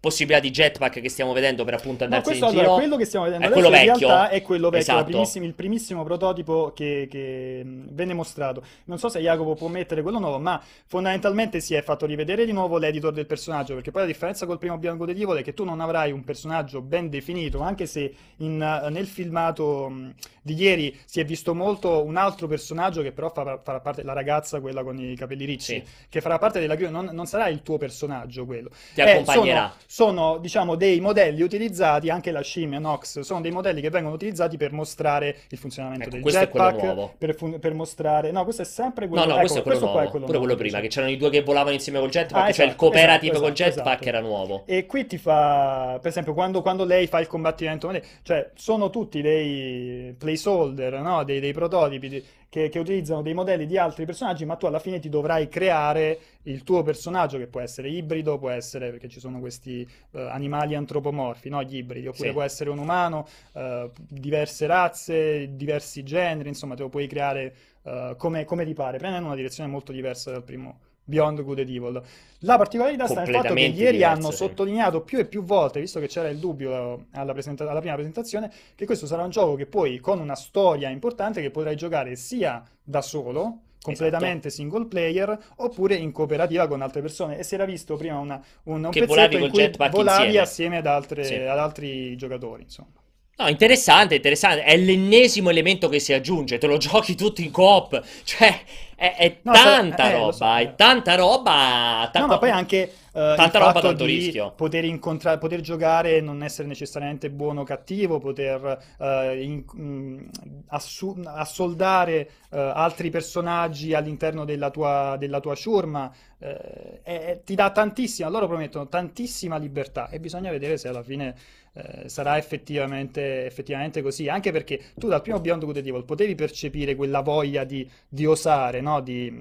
possibilità di jetpack che stiamo vedendo per appunto
No,
andarsi
questo
in
allora,
giro.
quello che stiamo vedendo
È quello
in
vecchio.
realtà è quello vecchio,
Esatto.
primissimi- il primissimo prototipo che, che, venne mostrato. Non so se Jacopo può mettere quello nuovo, ma fondamentalmente si è fatto rivedere di nuovo l'editor del personaggio, perché poi la differenza col primo Bianco di Evil è che tu non avrai un personaggio ben definito, anche se in, eh, nel filmato mh, di ieri si è visto molto un altro personaggio che però farà, farà parte, la ragazza, quella con i capelli ricci,
Sì.
che farà parte della crew, non, non sarà il tuo personaggio quello.
Ti
Eh,
accompagnerà.
sono, sono, diciamo, dei modelli utilizzati, anche la scimmia Nox, sono dei modelli che vengono utilizzati per mostrare il funzionamento
Ecco,
del
questo è quello
jetpack,
nuovo.
per, fun- per mostrare... No, questo è sempre
No,
quello...
no,
ecco,
questo è quello
questo
nuovo.
è quello
Pure quello
nuovo,
prima,
sì.
che c'erano i due che volavano insieme col jetpack,
Ah,
cioè il
esatto,
cooperative
esatto,
col
esatto,
jetpack
esatto.
era nuovo.
E qui ti fa, per esempio, quando, quando lei fa il combattimento, cioè sono tutti dei placeholder, no? Dei, dei prototipi di- che, che utilizzano dei modelli di altri personaggi, ma tu alla fine ti dovrai creare il tuo personaggio, che può essere ibrido, può essere, perché ci sono questi eh, animali antropomorfi, no? Gli ibridi, oppure
Sì.
può essere un umano, eh, diverse razze, diversi generi, insomma, te lo puoi creare eh, come, come ti pare, prendendo una direzione molto diversa dal primo Beyond Good and Evil. La particolarità sta nel fatto che ieri
diversa,
hanno
sì.
sottolineato più e più volte, visto che c'era il dubbio alla, presenta- alla prima presentazione, che questo sarà un gioco che poi con una storia importante che potrai giocare sia da solo, completamente
Esatto.
single player, oppure in cooperativa con altre persone. E si era visto prima una- un, un
Che
pezzetto
volavi
in cui volavi
insieme.
assieme ad, altre-
Sì.
ad altri giocatori, insomma.
No, interessante, interessante. È l'ennesimo elemento che si aggiunge. Te lo giochi tutto in coop. Cioè, è, è
No,
tanta
eh, lo
roba.
so, eh.
È tanta roba. ta-
No, ma poi anche eh,
Tanta roba, tanto rischio.
poter incontrare, poter giocare e non essere necessariamente buono o cattivo, poter eh, in- mh, assu- assoldare eh, altri personaggi all'interno della tua, della tua ciurma, eh, ti dà tantissima, loro promettono tantissima libertà e bisogna vedere se alla fine eh, sarà effettivamente, effettivamente così, anche perché tu dal primo Beyond Good and Evil potevi percepire quella voglia di, di osare, no? Di,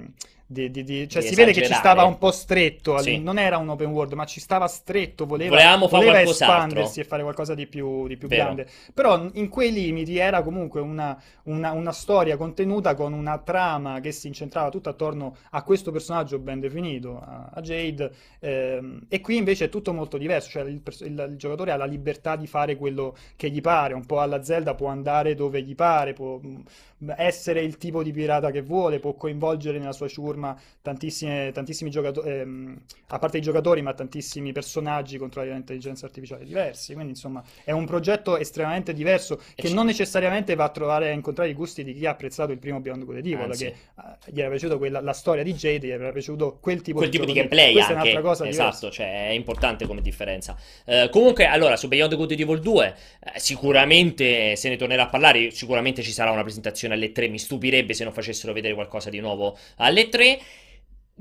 di- di- di- cioè si vede che ci stava un po' stretto,
Sì.
non era un open world, ma ci stava stretto, voleva,
Volevamo
voleva espandersi e fare qualcosa di più, di più grande. Però in quei limiti era comunque una, una- una storia contenuta con una trama che si incentrava tutta attorno a questo personaggio ben definito, a, a Jade, ehm, e qui invece è tutto molto diverso, cioè il, il- il giocatore ha la libertà di fare quello che gli pare, un po' alla Zelda può andare dove gli pare, può mh, essere il tipo di pirata che vuole, può coinvolgere nella sua ciurma tantissime- tantissimi giocatori, a parte i giocatori, ma tantissimi personaggi controllati dall'intelligenza artificiale diversi. Quindi, insomma, è un progetto estremamente diverso che non necessariamente va a trovare a incontrare i gusti di chi ha apprezzato il primo Beyond Good and Evil,
Anzi.
che eh, gli era piaciuto quella- la storia di Jade, gli era piaciuto quel tipo
quel
di
tipo di gameplay
Questa è
anche.
un'altra cosa diversa.
esatto, cioè è importante come differenza. Eh, comunque, allora, su Beyond Good and Evil 2, eh, sicuramente se ne tornerà a parlare. Sicuramente ci sarà una presentazione alle 3. Mi stupirebbe se non facessero vedere qualcosa di nuovo alle 3.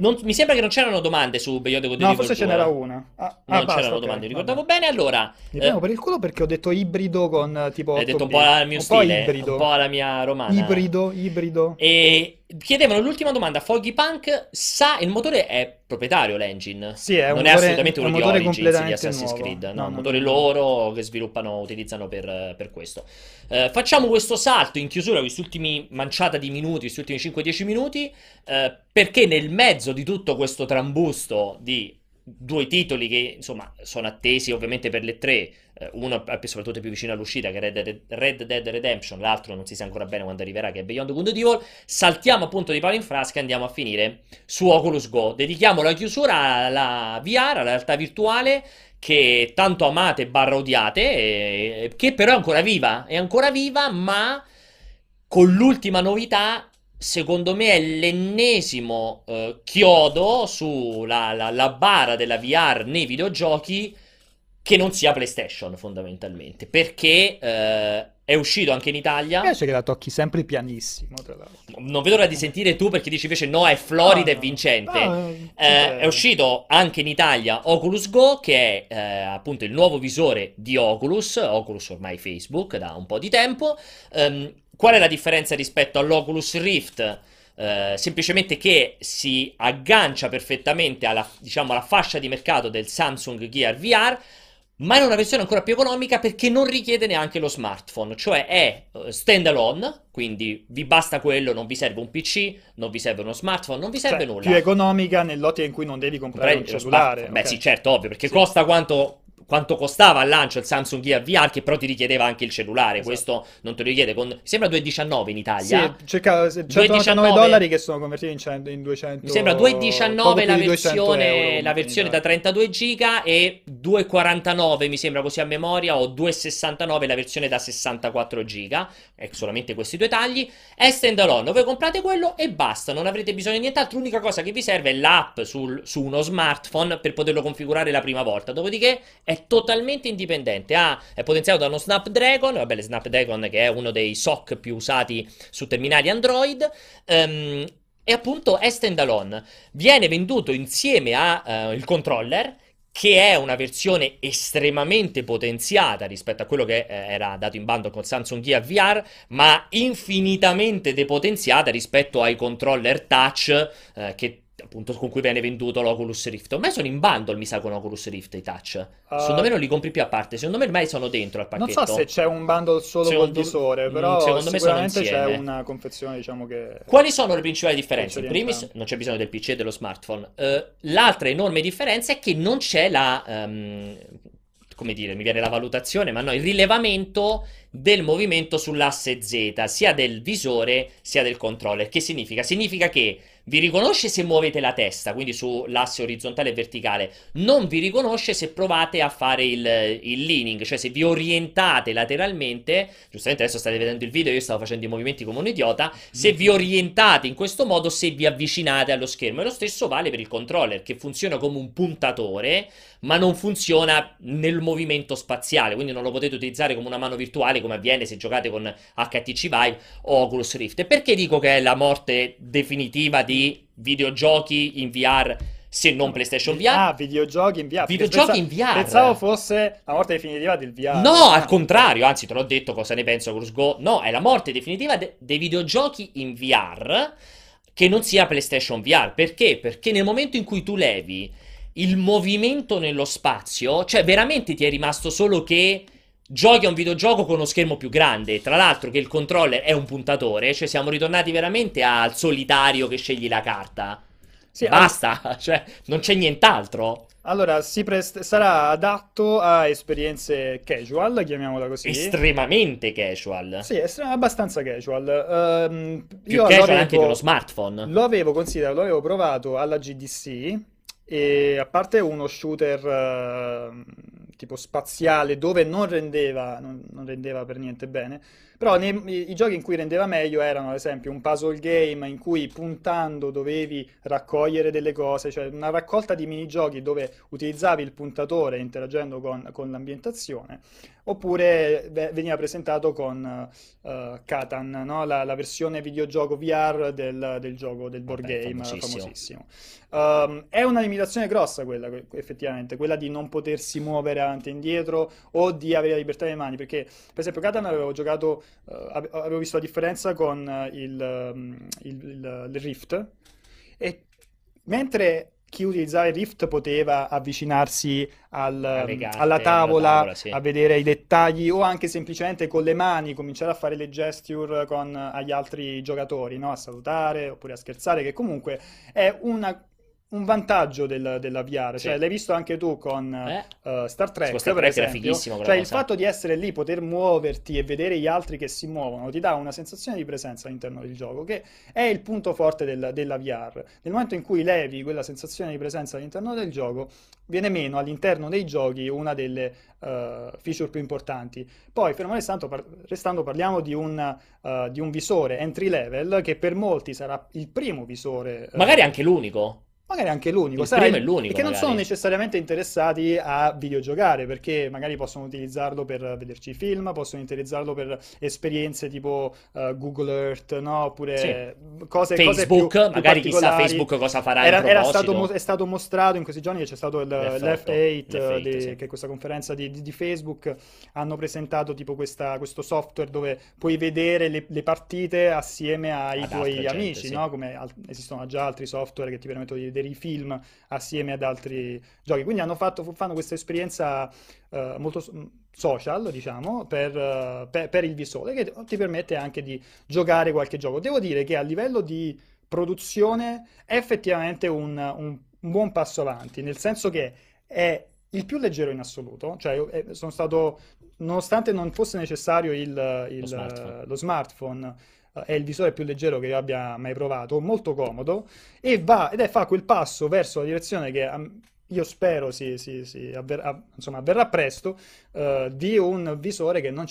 Non- mi sembra che non c'erano domande su Beyond Good
No, forse ce
2.
n'era una. Ah, ah,
Non
basta,
c'erano
ok,
domande, mi
vabbè.
ricordavo bene. Allora,
Mi
eh,
prendo per il culo perché ho detto ibrido con eh, tipo
hai detto
8
un po' al mio
un po'
stile,
ibrido.
un po' alla mia romana.
Ibrido, ibrido.
E chiedevano l'ultima domanda. Foggy Punk sa il motore è proprietario l'engine?
Sì, è
non
motore-
è assolutamente uno
un
di Origins di Assassin's
nuovo.
Creed, no,
No,
un
no,
motore loro che sviluppano, utilizzano per, per questo. Eh, facciamo questo salto in chiusura, questi ultimi manciata di minuti, questi ultimi 5-10 minuti, eh, perché nel mezzo di tutto questo trambusto di due titoli che insomma sono attesi ovviamente per le tre, eh, uno soprattutto più vicino all'uscita che è Red Dead, Red Dead Redemption, l'altro non si sa ancora bene quando arriverà che è Beyond Good and Evil, saltiamo appunto di palo in frasca e andiamo a finire su Oculus Go. Dedichiamo la chiusura alla VR, alla realtà virtuale che tanto amate barra odiate, che però è ancora viva, è ancora viva, ma con l'ultima novità, secondo me è l'ennesimo eh, chiodo sulla la, la bara della VR nei videogiochi che non sia PlayStation fondamentalmente, perché eh, è uscito anche in Italia.
Mi piace che la tocchi sempre pianissimo, tra l'altro.
Non vedo l'ora di sentire tu perché dici invece no, è Florida
No,
e vincente. Eh,
eh,
è uscito anche in Italia Oculus Go, che è eh, appunto il nuovo visore di Oculus, Oculus ormai Facebook da un po' di tempo. Ehm, qual è la differenza rispetto all'Oculus Rift? Eh, semplicemente che si aggancia perfettamente alla, diciamo, alla fascia di mercato del Samsung Gear VR, ma in una versione ancora più economica perché non richiede neanche lo smartphone, cioè è eh, standalone, quindi vi basta quello, non vi serve un PC, non vi serve uno smartphone, non vi serve
Cioè,
nulla.
più economica nell'ottica in cui non devi comprare un
Comprare lo
cellulare.
Beh,
ok.
sì, certo, ovvio, perché
Sì.
costa quanto, quanto costava al lancio il Samsung Gear VR, che però ti richiedeva anche il cellulare.
Esatto.
questo non te lo richiede. Con... Sembra 2,19 in Italia.
Sì, cerca 199
2,19
dollari che sono convertiti in, 100 in 200
Mi sembra
poco
2,19
più
la
di 200
versione,
euro
la versione da
in
32 giga e 2,49 mi sembra così a memoria o 2,69 la versione da 64 giga. Ecco, solamente questi due tagli. È standalone, voi comprate quello e basta, non avrete bisogno di nient'altro. L'unica cosa che vi serve è l'app sul- su uno smartphone per poterlo configurare la prima volta. Dopodiché è totalmente indipendente. Ha- è potenziato da uno Snapdragon, vabbè, il Snapdragon che è uno dei SoC più usati su terminali Android. ehm, e appunto è standalone. Viene venduto insieme al controller, che è una versione estremamente potenziata rispetto a quello che eh, era dato in bando con Samsung Gear VR, ma infinitamente depotenziata rispetto ai controller touch eh, che appunto con cui viene venduto l'Oculus Rift. Ormai sono in bundle, mi sa, con Oculus Rift i touch.
Uh,
Secondo me non li compri più a parte, secondo me ormai sono dentro al
Non
pacchetto.
so se c'è un bundle solo
Secondo-
col visore,
mm,
però
secondo me sono
sicuramente c'è
insieme.
una confezione, diciamo che...
Quali sono le principali differenze? In primis, non c'è bisogno del PC e dello smartphone. Eh, l'altra enorme differenza è che non c'è la, ehm, come dire, mi viene la valutazione, ma no, il rilevamento del movimento sull'asse Z, sia del visore sia del controller. Che significa? Significa che vi riconosce se muovete la testa, quindi sull'asse orizzontale e verticale, non vi riconosce se provate a fare il, il leaning, cioè se vi orientate lateralmente, giustamente adesso state vedendo il video, io stavo facendo i movimenti come un idiota, se vi orientate in questo modo, se vi avvicinate allo schermo. E lo stesso vale per il controller, che funziona come un puntatore, ma non funziona nel movimento spaziale, quindi non lo potete utilizzare come una mano virtuale come avviene se giocate con HTC Vive o Oculus Rift. Perché dico che è la morte definitiva di videogiochi in VR se non PlayStation VR?
Ah, videogiochi in VR.
Videogiochi in VR.
Pensavo fosse la morte definitiva del VR.
No, al contrario, anzi te l'ho detto cosa ne penso Oculus Go. No, è la morte definitiva de- dei videogiochi in VR che non sia PlayStation VR. Perché? Perché nel momento in cui tu levi il movimento nello spazio, cioè veramente ti è rimasto solo che giochi a un videogioco con uno schermo più grande. Tra l'altro che il controller è un puntatore, cioè siamo ritornati veramente al solitario che scegli la carta.
Sì,
Basta, cioè non c'è nient'altro.
Allora, si prest- sarà adatto a esperienze casual, chiamiamola così.
Estremamente casual.
Sì, è abbastanza casual. Ehm,
Più casual
avevo-
anche dello smartphone.
Lo avevo considerato, lo avevo provato alla GDC e a parte uno shooter ehm, tipo spaziale dove non rendeva, non, non rendeva per niente bene. Però nei, i, giochi in cui rendeva meglio erano, ad esempio, un puzzle game in cui puntando dovevi raccogliere delle cose, cioè una raccolta di minigiochi dove utilizzavi il puntatore interagendo con, con l'ambientazione, oppure veniva presentato con uh, Catan, no? la, la, versione videogioco VR del, del gioco del board Vabbè, game famosissimo. famosissimo. Um, è una limitazione grossa quella, effettivamente, quella di non potersi muovere avanti e indietro o di avere la libertà delle mani, perché per esempio Catan avevo giocato uh, avevo visto la differenza con uh, il, um, il, il, il, Rift e mentre chi utilizzava il Rift poteva avvicinarsi al, carte, alla tavola, tavola sì. a vedere i dettagli o anche semplicemente con le mani cominciare a fare le gesture con agli altri giocatori, no? a salutare oppure a scherzare, che comunque è una un vantaggio del, della VR, sì. cioè l'hai visto anche tu con eh? uh, Star Trek, Star per Trek esempio, cioè cosa. il fatto di essere lì, poter muoverti e vedere gli altri che si muovono, ti dà una sensazione di presenza all'interno del gioco, che è il punto forte del, della VR. Nel momento in cui levi quella sensazione di presenza all'interno del gioco, viene meno all'interno dei giochi una delle uh, feature più importanti. Poi, fermo restando, par- restando parliamo di un, uh, di un visore entry level che per molti sarà il primo visore.
Magari anche l'unico
magari anche l'unico,
il è l'unico,
che
non
sono necessariamente interessati a videogiocare, perché magari possono utilizzarlo per vederci film, possono utilizzarlo per esperienze tipo uh, Google Earth, no? Oppure
sì.
cose,
Facebook,
cose più,
magari
più
chissà Facebook cosa farà
era, era stato, è stato mostrato in questi giorni che c'è stato il, l'F8, di, sì. che è questa conferenza di, di, di, Facebook, hanno presentato tipo questa, questo software dove puoi vedere le, le partite assieme ai Ad tuoi amici, gente, no? Come al- esistono già altri software che ti permettono di vedere i film assieme ad altri giochi. Quindi hanno fatto, fanno questa esperienza uh, molto social, diciamo, per, uh, per, per, il visore, che ti permette anche di giocare qualche gioco. Devo dire che a livello di produzione è effettivamente un, un, un buon passo avanti, nel senso che è il più leggero in assoluto, cioè eh, sono stato, nonostante non fosse necessario il, il, lo smartphone, lo smartphone è il visore più leggero che io abbia mai provato, molto comodo, e va ed è fa quel passo verso la direzione che io spero si, si, si avverrà, insomma, avverrà presto, uh, di un visore che non,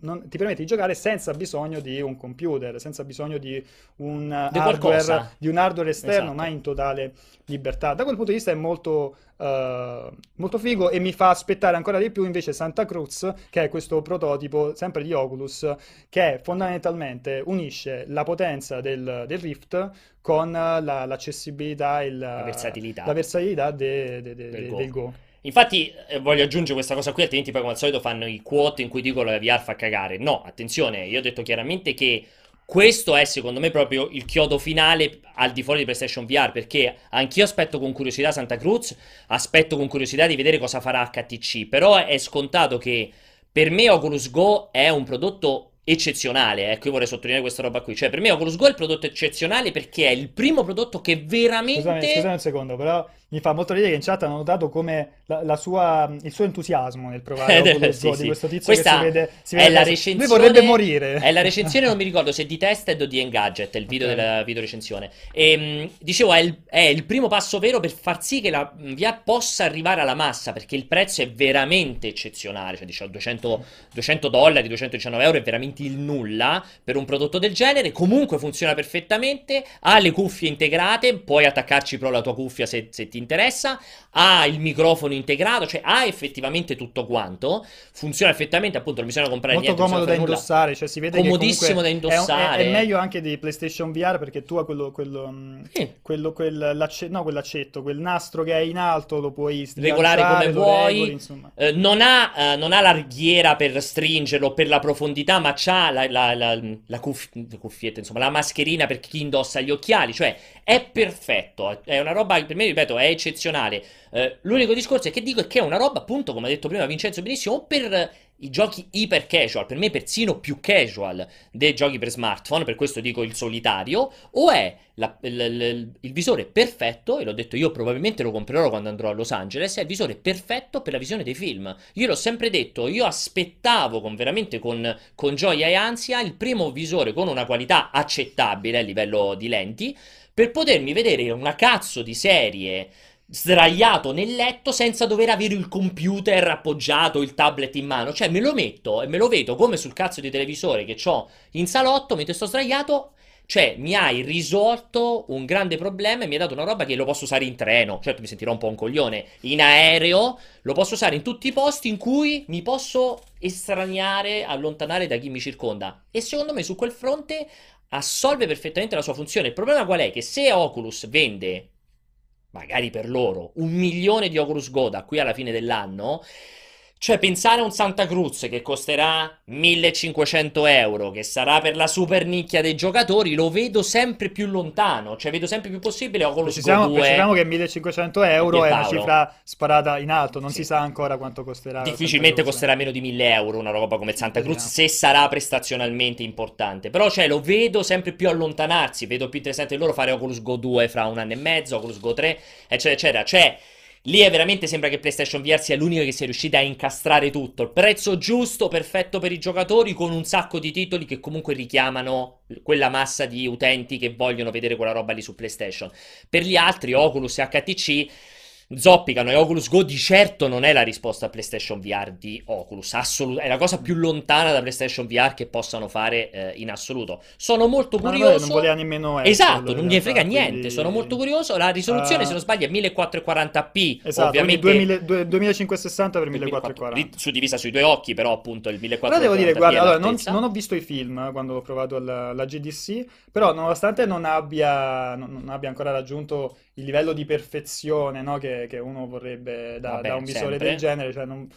non, ti permette di giocare senza bisogno di un computer, senza bisogno di un, di hardware, di un hardware, esterno, esatto. ma in totale libertà. Da quel punto di vista è molto, uh, molto figo e mi fa aspettare ancora di più invece Santa Cruz, che è questo prototipo sempre di Oculus, che fondamentalmente unisce la potenza del, del Rift con la, l'accessibilità e la,
la versatilità,
la versatilità de, de, de, del, Go. del, Go.
Infatti eh, voglio aggiungere questa cosa qui, altrimenti poi come al solito fanno i quote in cui dicono la VR fa cagare. No, attenzione, io ho detto chiaramente che questo è secondo me proprio il chiodo finale al di fuori di PlayStation VR perché anch'io aspetto con curiosità Santa Cruz, aspetto con curiosità di vedere cosa farà HTC, però è scontato che per me Oculus Go è un prodotto eccezionale, ecco io vorrei sottolineare questa roba qui, cioè per me Oculus Go è il prodotto eccezionale perché è il primo prodotto che veramente...
Scusami, scusami un secondo, però mi fa molto ridere che in chat hanno notato come la, la sua, il suo entusiasmo nel provare Oculus sì, Go sì. di questo tizio
Questa
che si vede,
si vede è la recensione,
lui vorrebbe morire.
È la recensione, non mi ricordo se di Tested o di Engadget, il video okay. della video recensione. E, ehm, dicevo, è il, è il, primo passo vero per far sì che la VR possa arrivare alla massa, perché il prezzo è veramente eccezionale, cioè diciamo 200, 200 dollari, 219 euro è veramente il nulla per un prodotto del genere, comunque funziona perfettamente, ha le cuffie integrate, puoi attaccarci però la tua cuffia se, se ti interessa, ha il microfono integrato, cioè ha effettivamente tutto quanto, funziona effettivamente, appunto non bisogna comprare
Molto
niente,
comodo da indossare, cioè si vede
comodissimo da indossare.
È, è, è, meglio anche di PlayStation VR perché tu hai quello, quello, mm, sì. quello quel, l'acce, no, quell'accetto, quel nastro che è in alto, lo puoi
regolare come vuoi, regoli, eh, non, ha, eh, non, ha, la righiera per stringerlo, per la profondità, ma c'ha la, la, la, la cuff- cuffietta, insomma, la mascherina per chi indossa gli occhiali, cioè è perfetto, è una roba che per me, ripeto, è eccezionale. Eh, l'unico discorso che dico è che è una roba, appunto, come ha detto prima Vincenzo benissimo, per i giochi iper casual, per me persino più casual dei giochi per smartphone, per questo dico il solitario, o è la, il, il, il, visore perfetto, e l'ho detto io probabilmente lo comprerò quando andrò a Los Angeles, è il visore perfetto per la visione dei film. Io l'ho sempre detto, io aspettavo con veramente con, con gioia e ansia il primo visore con una qualità accettabile a livello di lenti, per potermi vedere una cazzo di serie sdraiato nel letto senza dover avere il computer appoggiato, il tablet in mano. Cioè, me lo metto e me lo vedo come sul cazzo di televisore che ho in salotto mentre sto sdraiato. Cioè, mi hai risolto un grande problema e mi hai dato una roba che lo posso usare in treno. Certo, mi sentirò un po' un coglione. In aereo lo posso usare in tutti i posti in cui mi posso estraniare, allontanare da chi mi circonda. E secondo me su quel fronte assolve perfettamente la sua funzione. Il problema qual è? Che se Oculus vende magari per loro, un milione di Oculus Go da qui alla fine dell'anno, cioè pensare a un Santa Cruz che costerà 1500 euro, che sarà per la super nicchia dei giocatori, lo vedo sempre più lontano, cioè vedo sempre più possibile Oculus
Precisiamo,
Go 2.
precisiamo che 1500 euro è una cifra sparata in alto, non
Sì.
si sa ancora quanto costerà.
Difficilmente costerà meno di 1000 euro una roba come Santa Cruz
Vediamo.
se sarà prestazionalmente importante. Però cioè, lo vedo sempre più allontanarsi. Vedo più interessante loro fare Oculus Go 2 fra un anno e mezzo, Oculus Go 3, eccetera, eccetera. Cioè, lì è veramente sembra che PlayStation VR sia l'unica che sia riuscita a incastrare tutto. Il prezzo giusto, perfetto per i giocatori, con un sacco di titoli che comunque richiamano quella massa di utenti che vogliono vedere quella roba lì su PlayStation. Per gli altri, Oculus e HTC zoppicano e Oculus Go di certo non è la risposta a PlayStation VR di Oculus, assolut- è la cosa più lontana da PlayStation VR che possano fare eh, in assoluto. Sono molto curioso.
non voleva nemmeno esserlo,
Esatto, non
realtà,
frega niente,
quindi-
sono molto curioso. La risoluzione,
Ah.
se non sbaglio, è 1440p,
Esatto,
ovviamente
quindi 2000 due- 2560 per 1440.
suddivisa sui due occhi, però appunto il 1440p
Però devo dire, guarda, allora, non, non ho visto i film eh, quando ho provato la, la GDC, però nonostante non abbia, non, non abbia ancora raggiunto il livello di perfezione no, che, che uno vorrebbe da,
Vabbè,
da un visore
sempre.
del genere, cioè non-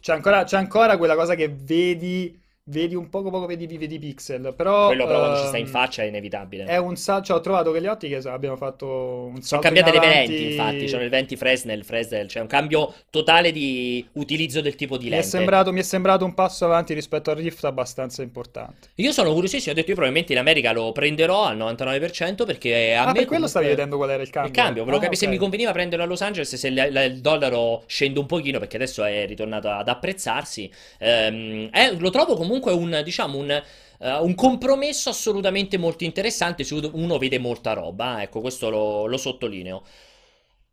c'è ancora, c'è ancora quella cosa che vedi, vedi un poco, poco vedi, vedi i pixel, però...
Quello però quando ci sta in
ehm,
faccia è inevitabile.
È un salto, cioè, ho trovato che le ottiche abbiano fatto un
Sono
salto
cambiate
in
le lenti, infatti, sono le lenti Fresnel, Fresnel, c'è un cambio totale di utilizzo del tipo di
Mi è,
lente.
sembrato, mi è sembrato un passo avanti rispetto al Rift abbastanza importante.
Io sono curiosissimo, ho detto io probabilmente in America lo prenderò al 99% perché a
Ah,
me
per quello stavi vedendo qual era il cambio?
Il cambio, volevo
Ah,
capire se
ok.
mi conveniva prenderlo a Los Angeles se la- la- il dollaro scende un pochino perché adesso è ritornato ad apprezzarsi. Ehm, è- lo trovo comunque un, diciamo, un, eh, un compromesso assolutamente molto interessante se uno vede molta roba. Ecco, questo lo, lo sottolineo.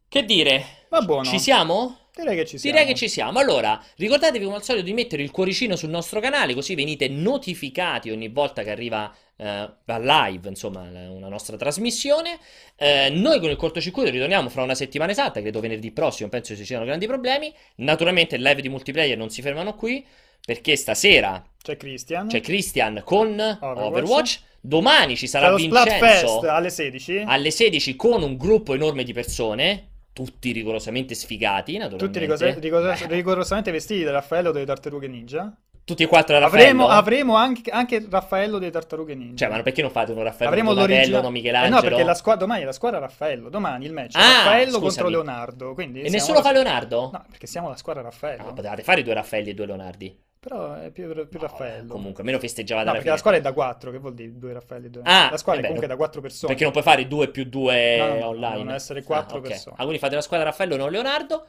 Che dire?
Va buono.
Ci siamo?
Direi che ci siamo.
Direi che ci siamo. Allora, ricordatevi come al solito di mettere il cuoricino sul nostro canale, così venite notificati ogni volta che arriva eh, live, insomma, una nostra trasmissione. Eh, noi con il cortocircuito ritorniamo fra una settimana esatta, credo venerdì prossimo, penso ci siano grandi problemi. Naturalmente il live di multiplayer non si fermano qui, perché stasera
C'è Christian.
c'è Christian con Overwatch.
Overwatch.
Domani ci sarà
lo
Vincenzo
alle 16.
alle 16 con un gruppo enorme di persone, tutti rigorosamente sfigati,
Tutti
naturalmente.
rigorosa- rigorosa-
Beh,
rigorosamente vestiti da Raffaello delle Tartarughe Ninja.
tutti e quattro a Raffaello.
Avremo, avremo anche, anche Raffaello delle Tartarughe Ninja.
Cioè, ma perché non fate uno Raffaello
Avremo
Donatello, uno
Eh
Michelangelo?
no, perché la squadra domani è la squadra Raffaello. Domani il match.
Ah,
Raffaello
scusami.
contro Leonardo. Quindi
E nessuno
la-
fa Leonardo?
No, perché siamo la squadra Raffaello.
No, potevate fare due Raffaelli e due Leonardi.
Però è più, più Raffaello.
Comunque, meno festeggiavate
No,
alla
perché la squadra è da 4, che vuol dire due Raffaelli e due
Ah,
La squadra è comunque
no-
da 4 persone.
Perché non puoi fare due più due
No, no, no,
online.
devono essere quattro
Ah, ok.
persone.
Ah, quindi fate la squadra Raffaello e non Leonardo.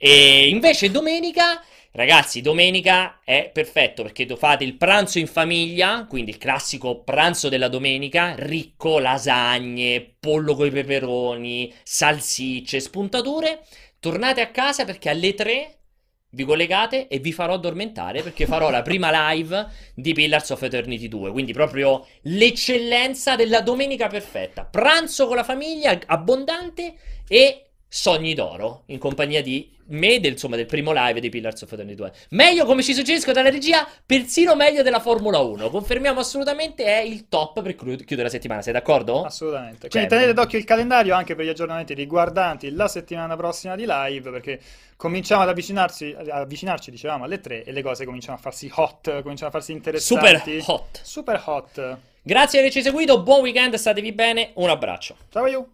E invece domenica, ragazzi, domenica è perfetto perché fate il pranzo in famiglia, quindi il classico pranzo della domenica, ricco, lasagne, pollo coi peperoni, salsicce, spuntature. Tornate a casa perché alle 3 vi collegate e vi farò addormentare perché farò la prima live di Pillars of Eternity 2, quindi proprio l'eccellenza della domenica perfetta. Pranzo con la famiglia abbondante e sogni d'oro in compagnia di me del, insomma, del primo live di Pillars of Eternity 2. Meglio come ci suggerisco dalla regia, persino meglio della Formula 1. Confermiamo assolutamente è il top per chiud- chiudere la settimana, sei d'accordo?
Assolutamente.
Cioè,
Quindi tenete d'occhio il calendario anche per gli aggiornamenti riguardanti la settimana prossima di live, perché cominciamo ad avvicinarci, ad avvicinarci, dicevamo, alle 3 e le cose cominciano a farsi hot, cominciano a farsi
Super
interessanti.
hot.
Super hot.
Grazie per averci seguito, buon weekend, statevi bene, un abbraccio.
Ciao, you.